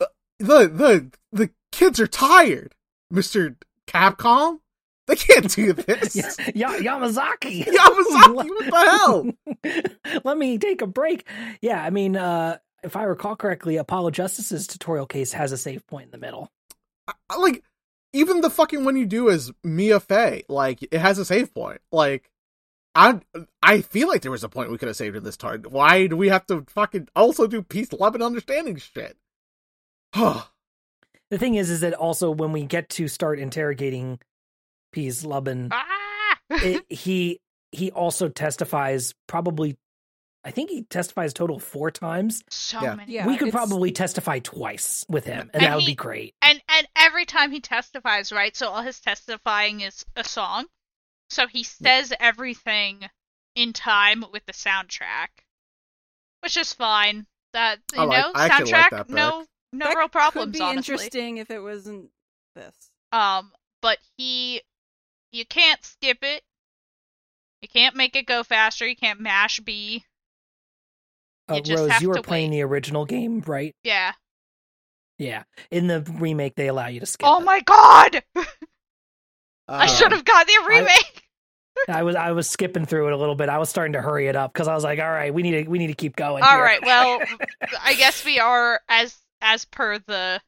uh, the the the kids are tired, Mister Capcom. They can't do this. Ya- Yamazaki. Yamazaki, what the hell? Let me take a break. Yeah, I mean, uh, if I recall correctly, Apollo Justice's tutorial case has a save point in the middle. I- like even the fucking one you do as Mia Fey, like it has a save point. Like I I feel like there was a point we could have saved in this turn. Why do we have to fucking also do peace, love, and understanding shit? Huh. The thing is, is that also when we get to start interrogating Pees'lubn, Ah! it, he he also testifies probably. I think he testifies total four times. so Yeah. many. Yeah, we could it's- probably testify twice with him, and, And that would he- be great. And and every time he testifies, right? So all his testifying is a song. So he says everything in time with the soundtrack, which is fine. That you I like- know, I actually like soundtrack, that no, no That real problems. Could be honestly. interesting if it wasn't this. Um, but he, you can't skip it. You can't make it go faster. You can't mash B. Uh, you just Rose, you were playing wait. the original game, right? Yeah. Yeah. In the remake, they allow you to skip. Oh it. my god! I Um, should have got the remake. I was I was skipping through it a little bit. I was starting to hurry it up because I was like, all right, we need to we need to keep going. All here. right. Well, I guess we are as as per the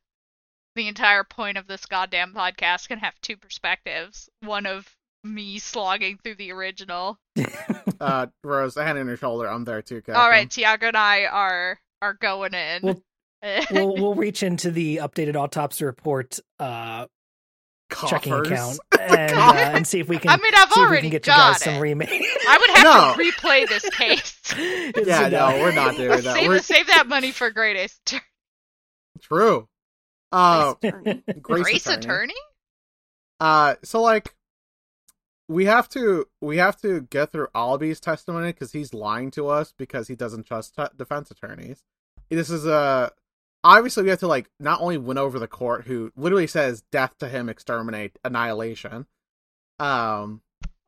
the entire point of this goddamn podcast can have two perspectives. One of me slogging through the original. uh, Rose, a hand on your shoulder. I'm there too. Captain. All right, Tiago and I are are going in. Well, we'll we'll reach into the updated autopsy report uh, checking account and uh, and see if we can. I mean, I've see if we already can get you guys got some it. remake. I would have No. to replay this case. Yeah, no, we're not doing that. save, We're save that money for greatest. True. Uh, Grace Attorney. Grace, Grace Attorney. Attorney? Uh, so like, we have to we have to get through Ahlbi's testimony because he's lying to us because he doesn't trust t- defense attorneys. This is a obviously we have to like not only win over the court who literally says death to him, exterminate, annihilation. Um,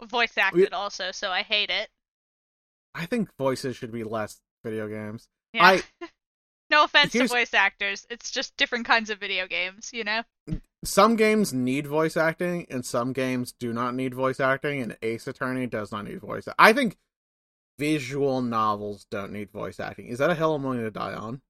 Voice acted also, so I hate it. I think voices should be less video games. Yeah. I- no offense to voice actors. It's just different kinds of video games, you know? Some games need voice acting, and some games do not need voice acting. And Ace Attorney does not need voice. I think visual novels don't need voice acting. Is that a hill I'm willing to die on?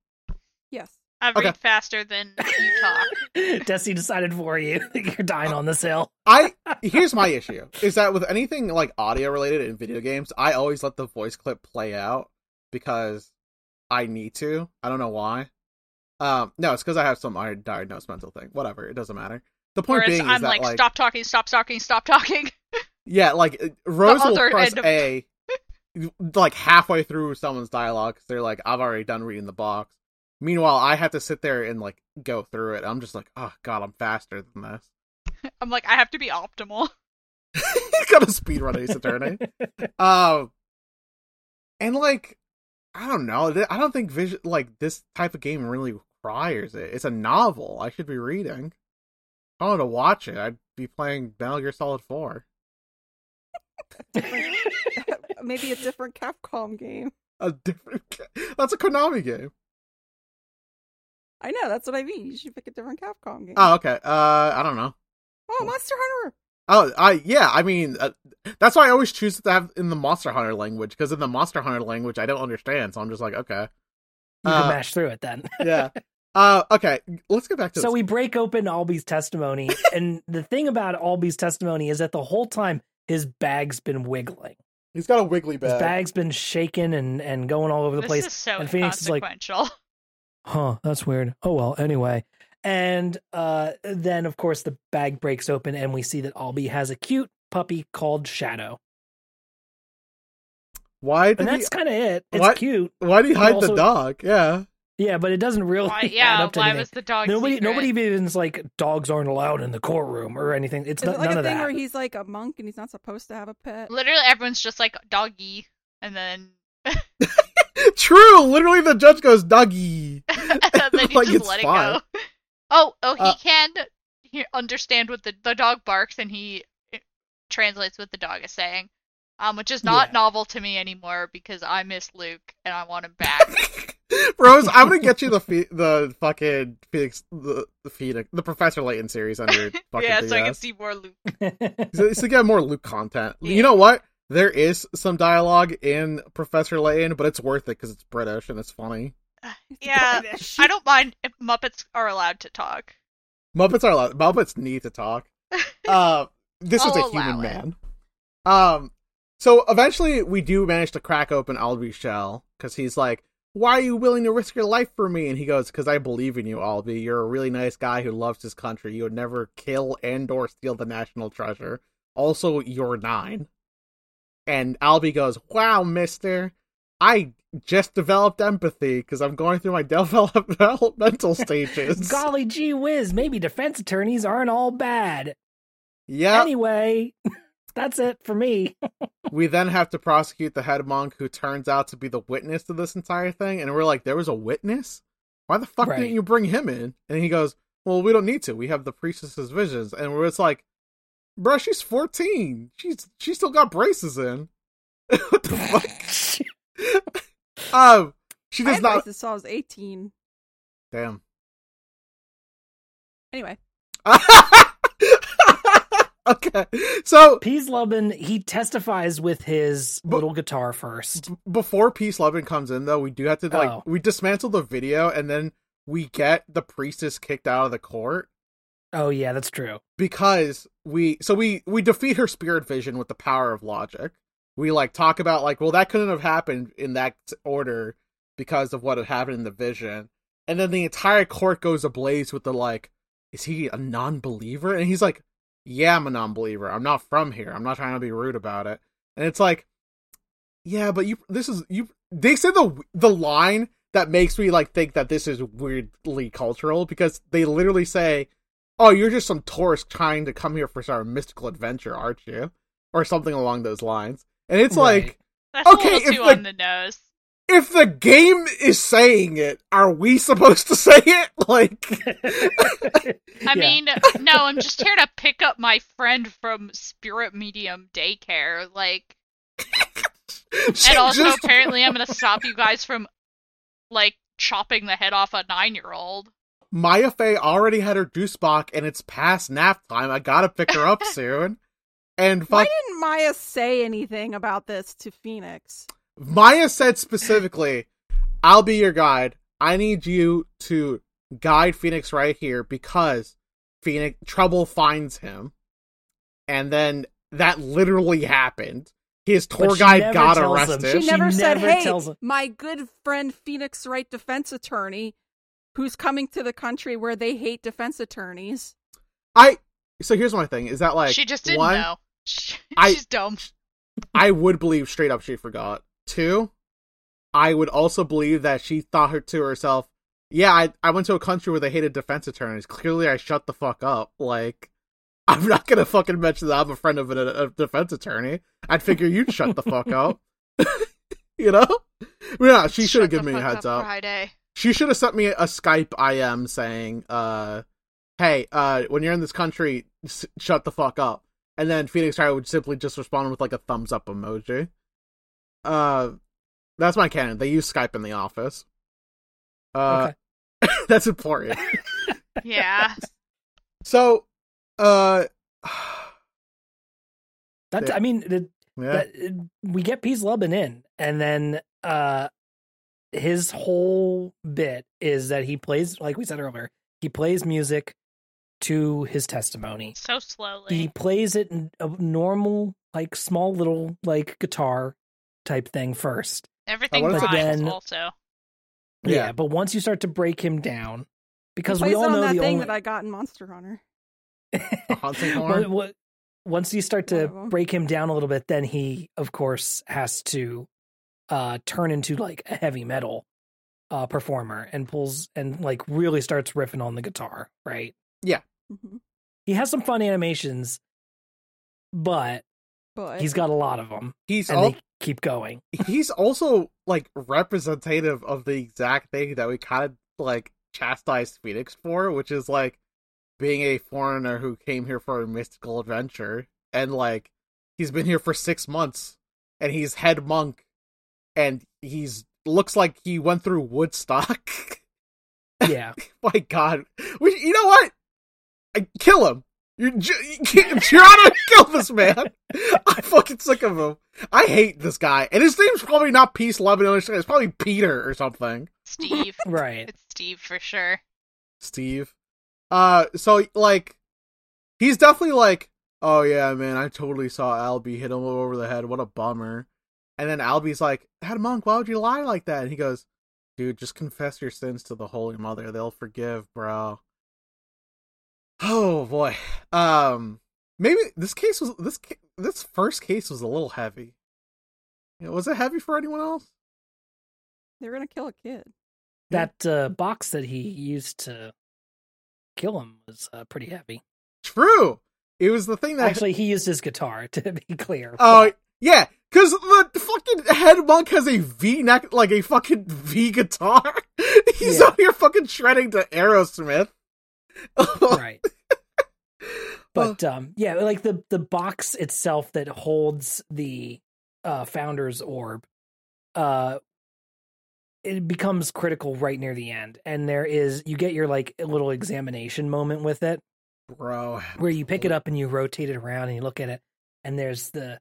Yes. I Okay. read faster than you talk. Dessy decided for you. You're dying on this hill. I here's my issue: is that with anything like audio related in video games, I always let the voice clip play out because I need to. I don't know why. Um, no, it's because I have some diagnosed mental thing. Whatever, it doesn't matter. The point Whereas being is I'm that like, like, stop talking, stop talking, stop talking. yeah, like uh, Rose will press of- A, like halfway through someone's dialogue. 'cause they're like, I've already done reading the box, Meanwhile, I have to sit there and like go through it. I'm just like, oh god, I'm faster than this. I'm like, I have to be optimal. Gotta speed run Ace Attorney. um, and like, I don't know. I don't think vision like this type of game really requires it. It's a novel. I should be reading. If I wanted to watch it, I'd be playing Metal Gear Solid Four. Maybe a different Capcom game. A different. That's a Konami game. I know, that's what I mean. You should pick a different Capcom game. Oh, okay. Uh, I don't know. oh, Monster Hunter! Oh, I yeah. I mean, uh, that's why I always choose to have in the Monster Hunter language because in the Monster Hunter language, I don't understand. So I'm just like, okay, You Uh, can mash through it then. yeah. Uh, okay. Let's get back to So this. we break open Ahlbi's testimony, and the thing about Ahlbi's testimony is that the whole time his bag's been wiggling. He's got a wiggly bag. His bag. bag's been shaking and, and going all over the this place. is so and Phoenix is like, inconsequential. huh, that's weird. Oh well, anyway. And uh, then, of course, the bag breaks open, and we see that Ahlbi has a cute puppy called Shadow. Why did And that's kind of it. It's What? cute. Why do you hide also- the dog? Yeah. Yeah, but it doesn't really why, add yeah, up to why anything. was the dog Nobody, secret? nobody even's like dogs aren't allowed in the courtroom or anything. It's Is not, it like none a of thing that. where he's like a monk and he's not supposed to have a pet? Literally, everyone's just like doggy, and then True. Literally, the judge goes doggy. and then you Like, just it's let fine. it go. Oh, oh, he Uh, can he understand what the the dog barks, and he eh, translates what the dog is saying, um, which is not Yeah. novel to me anymore because I miss Luke and I want him back. Rose, I'm gonna get you the fe- the fucking Phoenix the, the Phoenix the Professor Layton series on your fucking yeah, DS. so I can see more Luke. So- so to get more Luke content. Yeah. You know what? There is some dialogue in Professor Layton, but it's worth it because it's British and it's funny. Yeah, British. I don't mind if Muppets are allowed to talk. Muppets are allowed. Muppets need to talk. Uh, this is a I'll human it. man. Um, so eventually we do manage to crack open Ahlbi's shell because he's like, "Why are you willing to risk your life for me?" And he goes, "Because I believe in you, Ahlbi. You're a really nice guy who loves his country. You would never kill and or steal the national treasure. Also, you're nine. And Ahlbi goes, "Wow, Mister." I just developed empathy because I'm going through my developmental stages. Golly gee whiz, maybe defense attorneys aren't all bad. yeah, Anyway, that's it for me. we then have to prosecute the head monk who turns out to be the witness to this entire thing and we're like there was a witness why the fuck Right. didn't you bring him in and he goes well we don't need to we have the priestess's visions and we're just like bruh she's 14 she's she still got braces in what the fuck um she does had not braces till I was 18. damn Anyway, okay so Pees'lubn, he testifies with his But- little guitar first. B- before Pees'lubn comes in though, we do have to like Oh. we dismantle the video and then we get the priestess kicked out of the court Oh yeah, that's true. because we so we we defeat her spirit vision with the power of logic. We like talk about like well that couldn't have happened in that order because of what had happened in the vision. And then the entire court goes ablaze with the like is he a non-believer? And he's like yeah, I'm a non-believer. I'm not from here. I'm not trying to be rude about it. And it's like yeah, but you this is you they say the the line that makes me like think that this is weirdly cultural because they literally say oh, you're just some tourist trying to come here for some mystical adventure, aren't you? Or something along those lines. And it's Right. like, That's Okay, a if too the- on the nose. if the game is saying it, are we supposed to say it? Like, I Yeah. mean, no, I'm just here to pick up my friend from Spirit Medium Daycare. Like, and also just- apparently I'm gonna stop you guys from like chopping the head off a nine year old. Maya Fey already had her juice box and it's past nap time. I gotta pick her up soon. And why didn't Maya say anything about this to Phoenix? Maya said specifically, I'll be your guide. I need you to guide Phoenix right here because Phoenix trouble finds him. And then that literally happened. His tour guide got tells him. arrested. She, She never said, never "Hey, tells my good friend Phoenix Wright defense attorney, who's coming to the country where they hate defense attorneys." I so here's my thing: is that like she just didn't one, know. She- I- She's dumb. I would believe straight up she forgot. Two, I would also believe that she thought her to herself, yeah, I I went to a country where they hated defense attorneys. Clearly, I shut the fuck up. Like, I'm not gonna fucking mention that I'm a friend of a, a defense attorney. I'd figure you'd shut the fuck up. you know? Yeah, she should have given me a heads up. Friday. She should have sent me a Skype IM saying, uh, "Hey, uh, when you're in this country, s- shut the fuck up." And then Phoenix Wright would simply just respond with like a thumbs up emoji. Uh, that's my canon. They use Skype in the office. Uh, that's important. Yeah. So, uh, That I mean, the, yeah, that, we get Pees'lubn in, and then uh, his whole bit is that he plays, like we said earlier, he plays music to his testimony. So slowly. He plays it in a normal, like small little, like guitar type thing first. Everything what rhymes then- also. Yeah. Yeah. but once you start to break him down, because Plays we all on know that the thing only that I got in Monster Hunter. a hunting Well, horn. what- once you start to break him down a little bit, then he, of course, has to uh, turn into like a heavy metal uh, performer and pulls and like really starts riffing on the guitar. Right? Mhm. He has some fun animations, but But he's got a lot of them, He's and all, they keep going. he's also like representative of the exact thing that we kind of like chastised Phoenix for, which is like being a foreigner who came here for a mystical adventure, and like he's been here for six months, and he's head monk, and he's looks like he went through Woodstock. Yeah, My God, we, you know what? I, kill him. You're, J- Gianna, kill this man. I'm fucking sick of him. I hate this guy, and his name's probably not Peace Lebanon. It's probably Peter or something. Steve. right. it's Steve for sure. Steve. Uh, so like, he's definitely like, oh yeah, man, I totally saw Ahlbi hit him over the head. What a bummer. And then Ahlbi's like, Head Monk, why would you lie like that? And he goes, dude, just confess your sins to the Holy Mother. They'll forgive, bro. Oh boy. Um, maybe this case was this this first case was a little heavy. You know, was it heavy for anyone else? they're gonna kill a kid. That uh, box that he used to kill him was uh, pretty heavy. True. It was the thing that Actually, he used his guitar to be clear. Oh yeah, because the fucking head monk has a V neck, like a fucking V guitar. He's Yeah. out here fucking shredding to Aerosmith. Right. But um, yeah, like the the box itself that holds the uh, founder's orb, uh, it becomes critical right near the end, and there is you get your like little examination moment with it, bro. where you pick it up and you rotate it around and you look at it, and there's the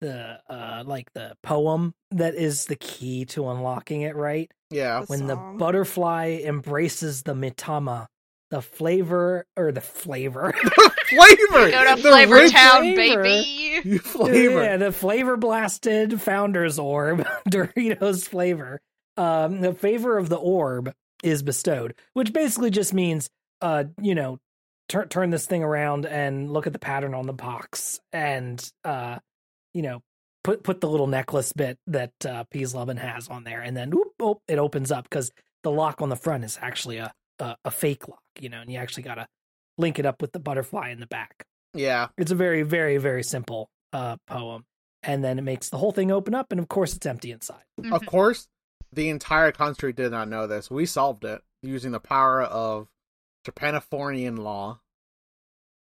the uh like the poem that is the key to unlocking it, right? Yeah, The when the song. butterfly embraces the mitama, the flavor or the flavor. flavor. Go to The Flavor rich Town, flavor. baby. flavor. Yeah, the flavor blasted founder's orb, Doritos flavor. Um, the favor of the orb is bestowed, which basically just means, uh, you know, turn turn this thing around and look at the pattern on the box, and uh, you know, put put the little necklace bit that uh, Pees'lubn has on there, and then whoop, oh, it opens up because the lock on the front is actually a, a a fake lock, you know, and you actually gotta link it up with the butterfly in the back. Yeah, It's a very, very, very simple uh, poem. And then it makes the whole thing open up, and of course, it's empty inside. of course, the entire country did not know this. We solved it using the power of Japanifornian law.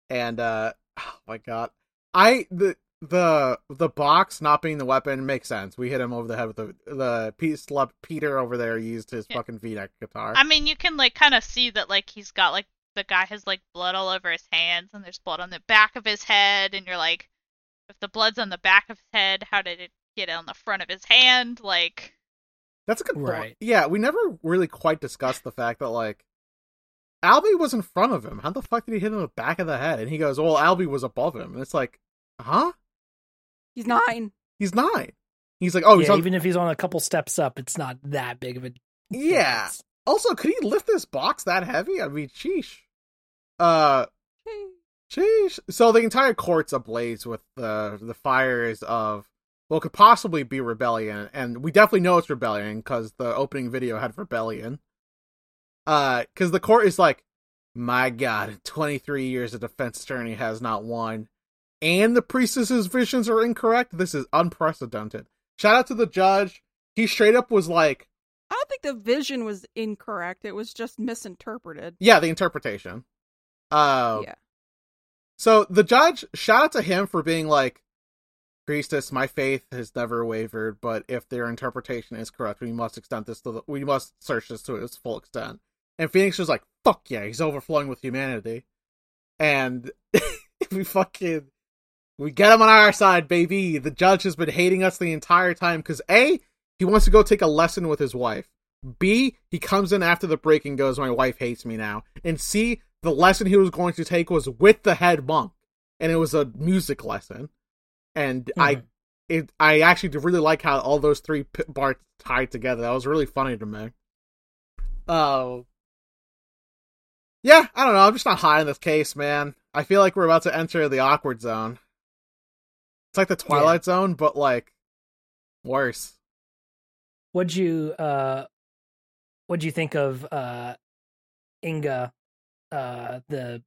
And uh oh my god. I the the the box not being the weapon makes sense. We hit him over the head with the the piece left Peter over there used his Yeah. fucking V-neck guitar. I mean, you can like kind of see that like he's got like the guy has like blood all over his hands, and there's blood on the back of his head, and you're like, if the blood's on the back of his head, how did it get on the front of his hand? Like, That's a good point. Yeah, we never really quite discussed the fact that like Ahlbi was in front of him. How the fuck did he hit him in the back of the head? And he goes, "Well, Ahlbi was above him." And it's like, huh? He's nine. He's nine. He's like, oh, he's yeah, on. even if he's on a couple steps up, it's not that big of a Yeah. difference. Also, could he lift this box that heavy? I mean, sheesh. Uh, sheesh. So the entire court's ablaze with the the fires of what could possibly be rebellion, and we definitely know it's rebellion because the opening video had rebellion. Uh, because the court is like, my God, 23 years, a defense attorney has not won, and the priestess's visions are incorrect. This is unprecedented. Shout out to the judge. He straight up was like, I don't think the vision was incorrect. It was just misinterpreted. yeah, the interpretation. Uh, yeah. So the judge, shout out to him for being like, priestess, my faith has never wavered, but if their interpretation is correct, we must extend this to the, we must search this to its full extent. And Phoenix was like, fuck yeah, he's overflowing with humanity. And we fucking, we get him on our side, baby. The judge has been hating us the entire time because A, he wants to go take a lesson with his wife. B, he comes in after the break and goes, my wife hates me now. And C, the lesson he was going to take was with the head monk. And it was a music lesson. And I Mhm. it I actually really like how all those three parts tied together. That was really funny to me. Oh. yeah, I don't know. I'm just not high in this case, man. I feel like we're about to enter the awkward zone. It's like the Twilight Zone, but like worse. What'd you uh what'd you think of uh Inga uh the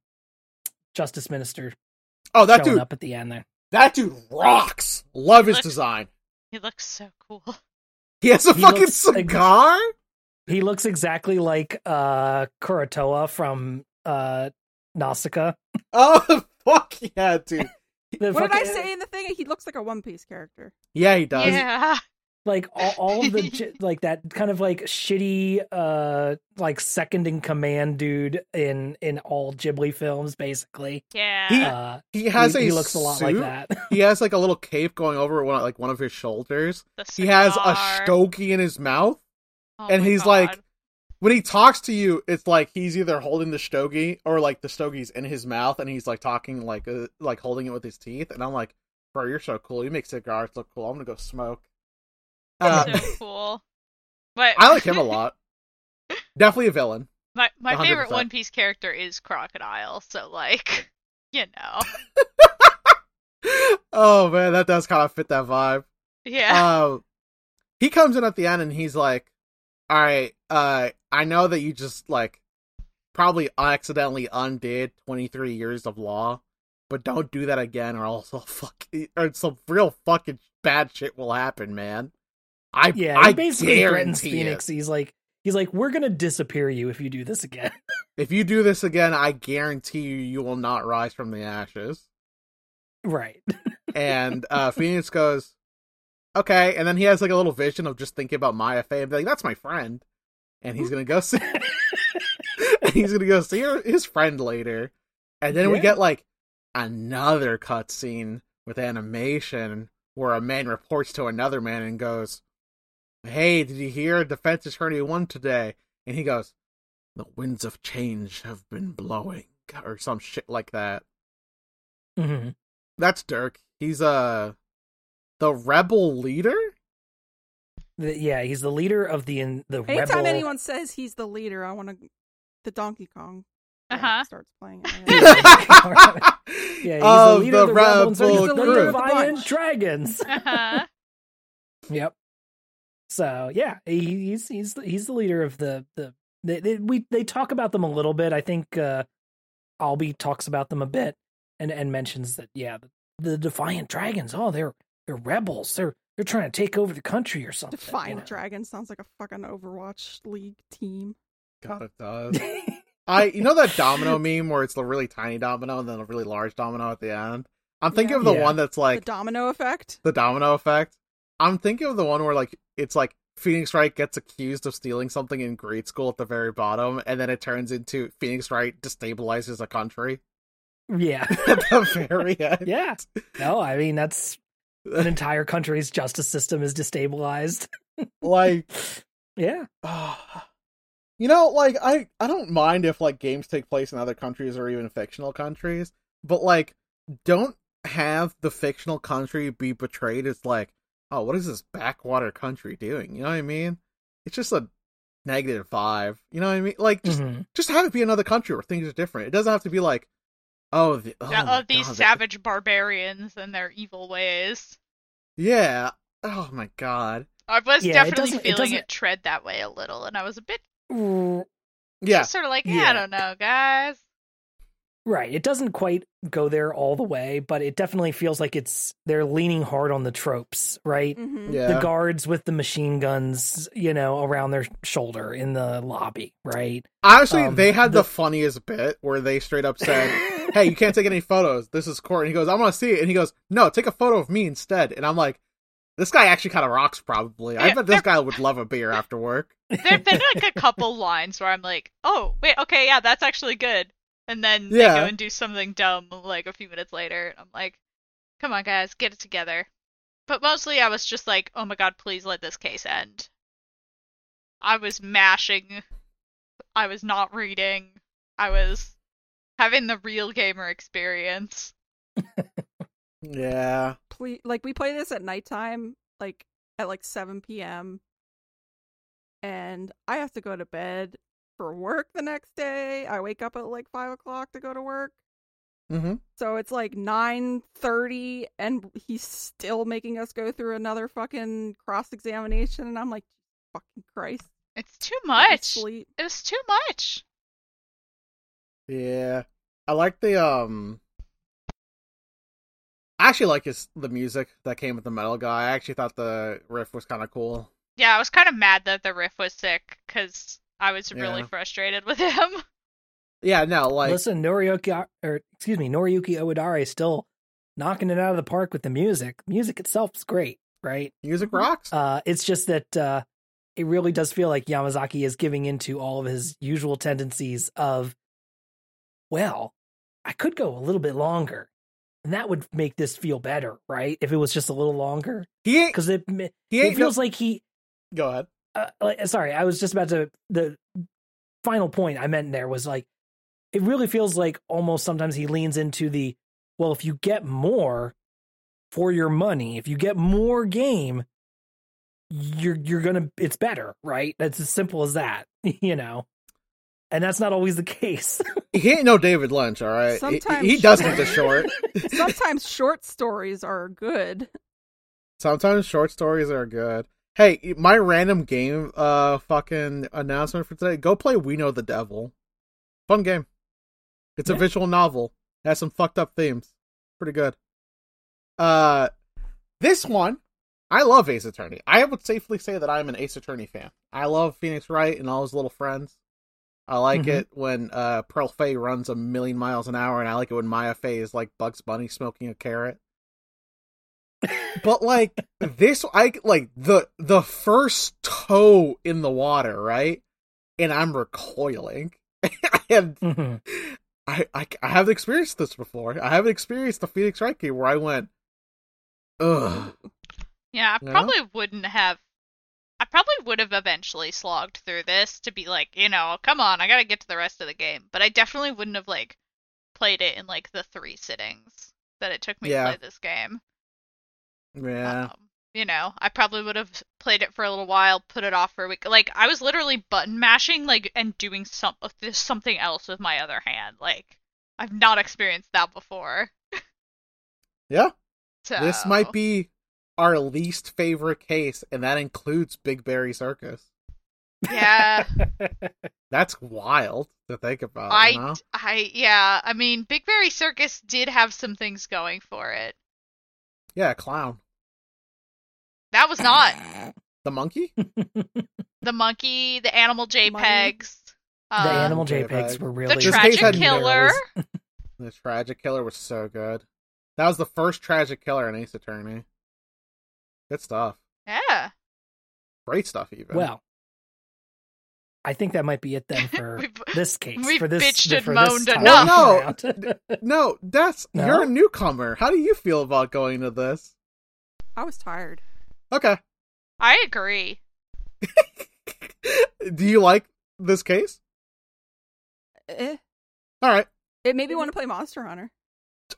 justice minister Oh, that dude, up at the end there? that dude rocks. Love his Look- design. He looks so cool. He has a He fucking looks like- cigar. He looks exactly like uh Kurotowa from uh Nausicaa. Oh fuck yeah, dude. The What did I say in the thing? He looks like a One Piece character. Yeah, he does. Yeah. Like all, all of the like that kind of like shitty uh like second in command dude in in all Ghibli films basically. Yeah. He- Uh He has he, a he looks a lot like that. He has like a little cape going over one like one of his shoulders. The He has a cigar. stogie in his mouth. Oh and my he's like- God. When he talks to you, it's like he's either holding the stogie or like the stogie's in his mouth, and he's like talking like uh, like holding it with his teeth. And I'm like, bro, you're so cool. You make cigars look cool. I'm gonna go smoke. Uh, so cool. But I like him a lot. Definitely a villain. My my favorite 100%. One Piece character is Crocodile, so like, you know, oh man, that does kind of fit that vibe. yeah, uh, he comes in at the end and he's like, "All right, uh, I know that you just like probably accidentally undid 23 years of law, but don't do that again, or else fuck, or some real fucking bad shit will happen, man." I Yeah, I basically threatens Phoenix. it. He's like he's like we're going to disappear you if you do this again. If you do this again, I guarantee you, you will not rise from the ashes. right. And uh, Phoenix goes, okay. And then he has like a little vision of just thinking about Maya Fey and be like, that's my friend. And he's going to go see, and he's to go see her, his friend later. And then we get like another cutscene with animation where a man reports to another man and goes, hey, did you hear defense attorney won today? And he goes, the winds of change have been blowing or some shit like that. hmm That's Dhurke. He's uh the rebel leader. The, yeah, he's the leader of the in, the Anytime rebel. anyone says he's the leader, I want to. The Donkey Kong. Uh yeah, huh. Starts playing. Yeah, he's the of leader of the rebel he's rebel the leader of the Defiant. Dragons. Uh-huh. Yep. So yeah, he, he's he's the, he's the leader of the the they, they, we they talk about them a little bit. I think uh Ahlbi talks about them a bit and and mentions that yeah, the, the Defiant Dragons. Oh, they're they're rebels. They're they're trying to take over the country or something. you Defiant know? Dragon sounds like a fucking Overwatch League team. God, it does. I you know that domino meme where it's the really tiny domino and then a really large domino at the end. I'm thinking Yeah. of the Yeah. one that's like the domino effect. the domino effect. I'm thinking of the one where like it's like Phoenix Wright gets accused of stealing something in grade school at the very bottom, and then it turns into Phoenix Wright destabilizes a country yeah. at the very end. Yeah. No, I mean that's an entire country's justice system is destabilized. like Yeah. you know, like I I don't mind if like games take place in other countries or even fictional countries, but like don't have the fictional country be portrayed as like, oh, what is this backwater country doing? You know what I mean? It's just a negative vibe. You know what I mean? Like just Mhm. just have it be another country where things are different. It doesn't have to be like, oh, the, oh Yeah, my of these God, the- savage barbarians and their evil ways. Yeah. Oh my god. I was Yeah, definitely it feeling it, doesn't- tread that way a little, and I was a bit. Yeah. Just sort of like, yeah, Yeah. I don't know, guys. Right. It doesn't quite go there all the way, but it definitely feels like it's they're leaning hard on the tropes, right? Mhm. Yeah. The guards with the machine guns, you know, around their shoulder in the lobby, right? Honestly, um, they had the... the- funniest bit where they straight up said, "Hey, you can't take any photos. This is court." And he goes, "I want to see it." And he goes, "No, take a photo of me instead." And I'm like, "This guy actually kind of rocks. Probably. I bet this guy would love a beer after work." There've been like a couple lines where I'm like, oh, wait, okay, yeah, that's actually good. And then they Yeah. go and do something dumb like a few minutes later. And I'm like, come on, guys, get it together. But mostly I was just like, oh my god, please let this case end. I was mashing. I was not reading. I was having the real gamer experience. Yeah. Ple- like we play this at nighttime, like at like 7 p.m. And I have to go to bed for work the next day. I wake up at like five o'clock to go to work. Mm-hmm. So it's like nine thirty, and he's still making us go through another fucking cross examination, and I'm like, fucking Christ, It's too much. Sleep. It was too much. Yeah. I like the um. I actually like his the music that came with the metal guy. I actually thought the riff was kind of cool. Yeah, I was kind of mad that the riff was sick because I was really Yeah. frustrated with him. Yeah, no, like Listen, Noriyuki or excuse me, Noriyuki Iwadare is still knocking it out of the park with the music. Music itself is great, right? music rocks. Uh, it's just that uh, it really does feel like Yamazaki is giving into all of his usual tendencies of, well, I could go a little bit longer, and that would make this feel better, right? If it was just a little longer, he ain't. because it it He ain't. feels like he. Go ahead. Uh, like, sorry, I was just about to. The final point I meant there was like, it really feels like almost sometimes he leans into the, well, if you get more for your money, if you get more game, you're you're gonna it's better, right? That's as simple as that, you know. And that's not always the case. He ain't no David Lynch, all right. He- Sometimes- he, does need the short. Sometimes short stories are good. Sometimes short stories are good. Hey, my random game uh fucking announcement for today. Go play We Know the Devil. Fun game. It's a visual novel. It has some fucked up themes. Pretty good. Uh this one, I love Ace Attorney. I would safely say that I'm an Ace Attorney fan. I love Phoenix Wright and all his little friends. I like Mhm. it when uh Pearl Fey runs a million miles an hour, and I like it when Maya Fey is like Bugs Bunny smoking a carrot but like this i like the the first toe in the water right and i'm recoiling and Mhm. I, I i haven't experienced this before i haven't experienced the phoenix wright game where i went ugh Yeah, I No? probably wouldn't have. I probably would have eventually slogged through this to be like, you know, come on, I gotta get to the rest of the game. But I definitely wouldn't have like played it in like the three sittings that it took me Yeah. to play this game. yeah Um, you know, I probably would have played it for a little while, put it off for a week. Like I was literally button mashing, like and doing some this something else with my other hand. Like I've not experienced that before. yeah So this might be our least favorite case and that includes big berry circus Yeah, that's wild to think about I, you know? I, yeah. I mean, Big Berry Circus did have some things going for it. yeah clown That was not the monkey the monkey, the animal JPEGs, the uh, animal JPEG. JPEGs were really This case tragic had- killer. the tragic killer was so good that was the first tragic killer in ace attorney good stuff Yeah, great stuff even Well, I think that might be it then for this case. we've for this, bitched and this moaned time enough. around. No, that's No? you're a newcomer. How do you feel about going to this? I was tired. Okay. I agree. do you like this case? Eh. All right. It made me want to play Monster Hunter.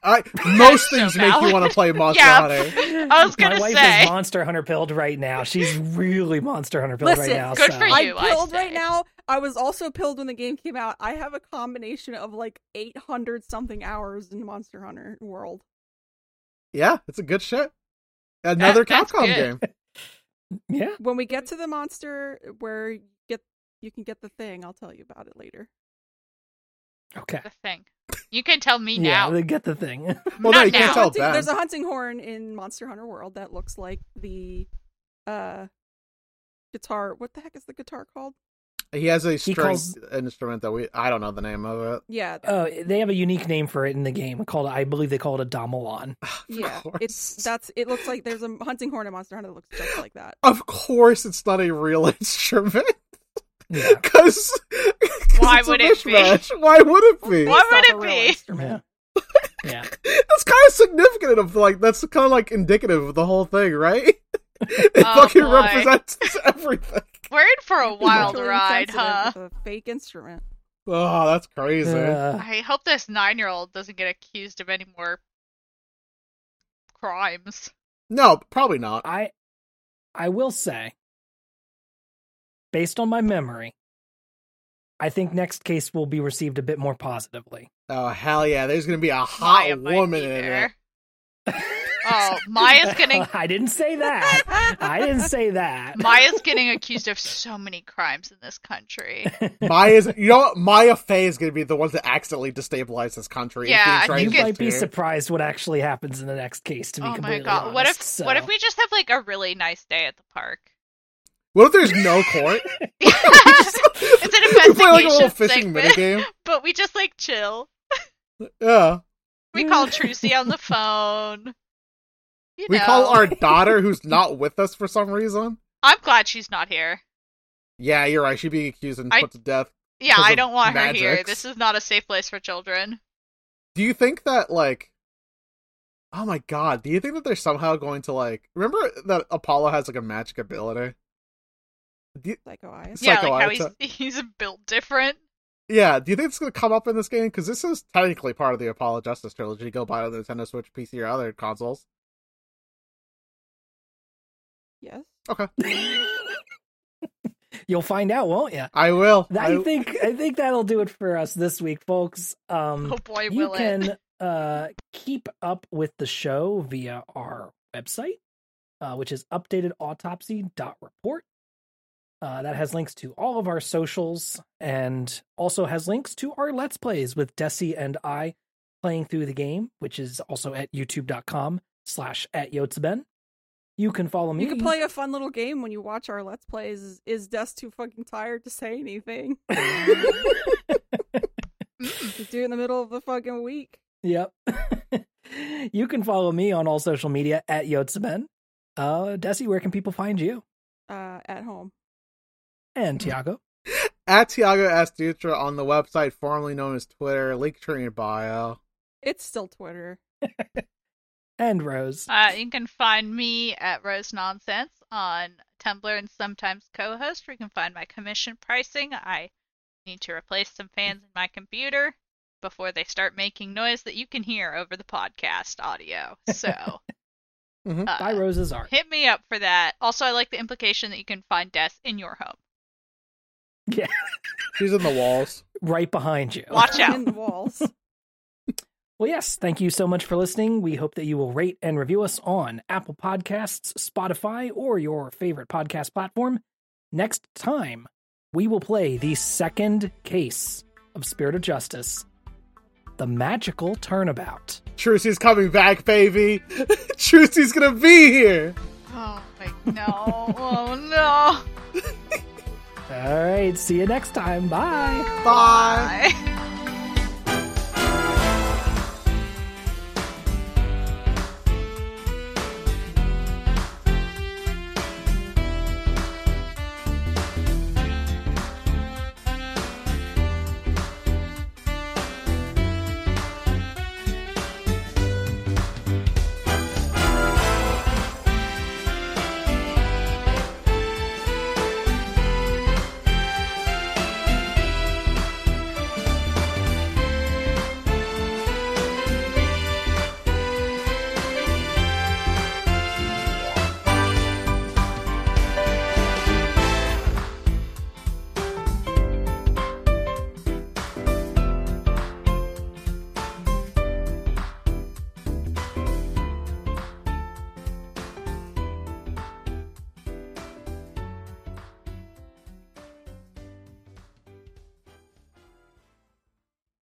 I most so things make you want to play Monster Yeah. Hunter. I was gonna My wife say. is Monster Hunter pilled right now. She's really Monster Hunter pilled Listen, right now. good so. for you. I'm pilled say. right now. I was also pilled when the game came out. I have a combination of like 800 something hours in Monster Hunter World. Yeah, it's a good shit. Another That- Capcom game. Yeah. When we get to the monster where you get you can get the thing. I'll tell you about it later. Okay. The thing. You can tell me Yeah, now. they get the thing. Well, no, Not you can't tell Hunting- Ben. there's a hunting horn in Monster Hunter World that looks like the uh guitar. What the heck is the guitar called? He has a string calls- instrument that we I don't know the name of it. Yeah, Oh, they have a unique name for it in the game called I believe they call it a Damalon. yeah. course. It's that's. It looks like there's a hunting horn in Monster Hunter that looks just like that. Of course, it's not a real instrument. Yeah. Because Why it's a would it be? Why would it be? Why would it not a real be? instrument. Yeah. That's kind of significant of like that's kind of like indicative of the whole thing, right? it Oh, fucking boy. represents everything. We're in for a wild ride, huh? A fake instrument. Oh, that's crazy. Uh, I hope this nine-year-old doesn't get accused of any more crimes. no, probably not. I I will say, based on my memory, I think next case will be received a bit more positively. Oh hell yeah! There's gonna be a hot Maya woman in there. it. Oh, Maya's getting I didn't say that. I didn't say that. Maya's getting accused of so many crimes in this country. Maya's, you know what? Maya Fey is gonna be the one to accidentally destabilize this country. Yeah, I Phoenix you think Wright might be surprised what actually happens in the next case. To be oh my completely god! What if honest, what if we just have like a really nice day at the park? What if there's no court? it's an we play like a little investigation fishing segment, minigame. but we just like chill. Yeah, We call Trucy on the phone. You we know. call our daughter, who's not with us for some reason. I'm glad she's not here. Yeah, you're right. She'd be accused and I- put to death. Yeah, I don't want her here. This is not a safe place for children. Do you think that like? Oh my god! Do you think that they're somehow going to like? Remember that Apollo has like a magic ability. Do you, Psycho Eyes. yeah, Psycho like how he's he's built different. Yeah, do you think it's going to come up in this game? Because this is technically part of the Apollo Justice trilogy. Go buy on the Nintendo Switch, PC, or other consoles. Yes. Okay. You'll find out, won't you? I will. I think I think that'll do it for us this week, folks. Um, Oh boy, you will it! can uh, keep up with the show via our website, uh, which is updatedautopsy.report. Uh, that has links to all of our socials and also has links to our Let's Plays with Dessy and I playing through the game, which is also at youtube.com slash at Yotsuben. You can follow me. You can play a fun little game when you watch our Let's Plays. Is, is Des too fucking tired to say anything? Just do it in the middle of the fucking week. Yep. you can follow me on all social media at Yotsuben. Uh, Dessy, where can people find you? Uh, at home. And Tiago. At Tiago S. Dutra on the website formerly known as Twitter, link tree in bio. It's still Twitter. And Rose. Uh, you can find me at Rose Nonsense on Tumblr and sometimes co-host. Where you can find my commission pricing. I need to replace some fans in my computer before they start making noise that you can hear over the podcast audio. So, Mhm. uh, By Rose's art. hit me up for that. Also, I like the implication that you can find Des in your home. She's in the walls. Right behind you. Watch out. In the walls. Well, yes, thank you so much for listening. We hope that you will rate and review us on Apple Podcasts, Spotify, or your favorite podcast platform. Next time, we will play the second case of Spirit of Justice The Magical Turnabout. Trucy's coming back, baby. Trucy's gonna be here. Oh my no! oh no! All right, see you next time. Bye. Bye. Bye.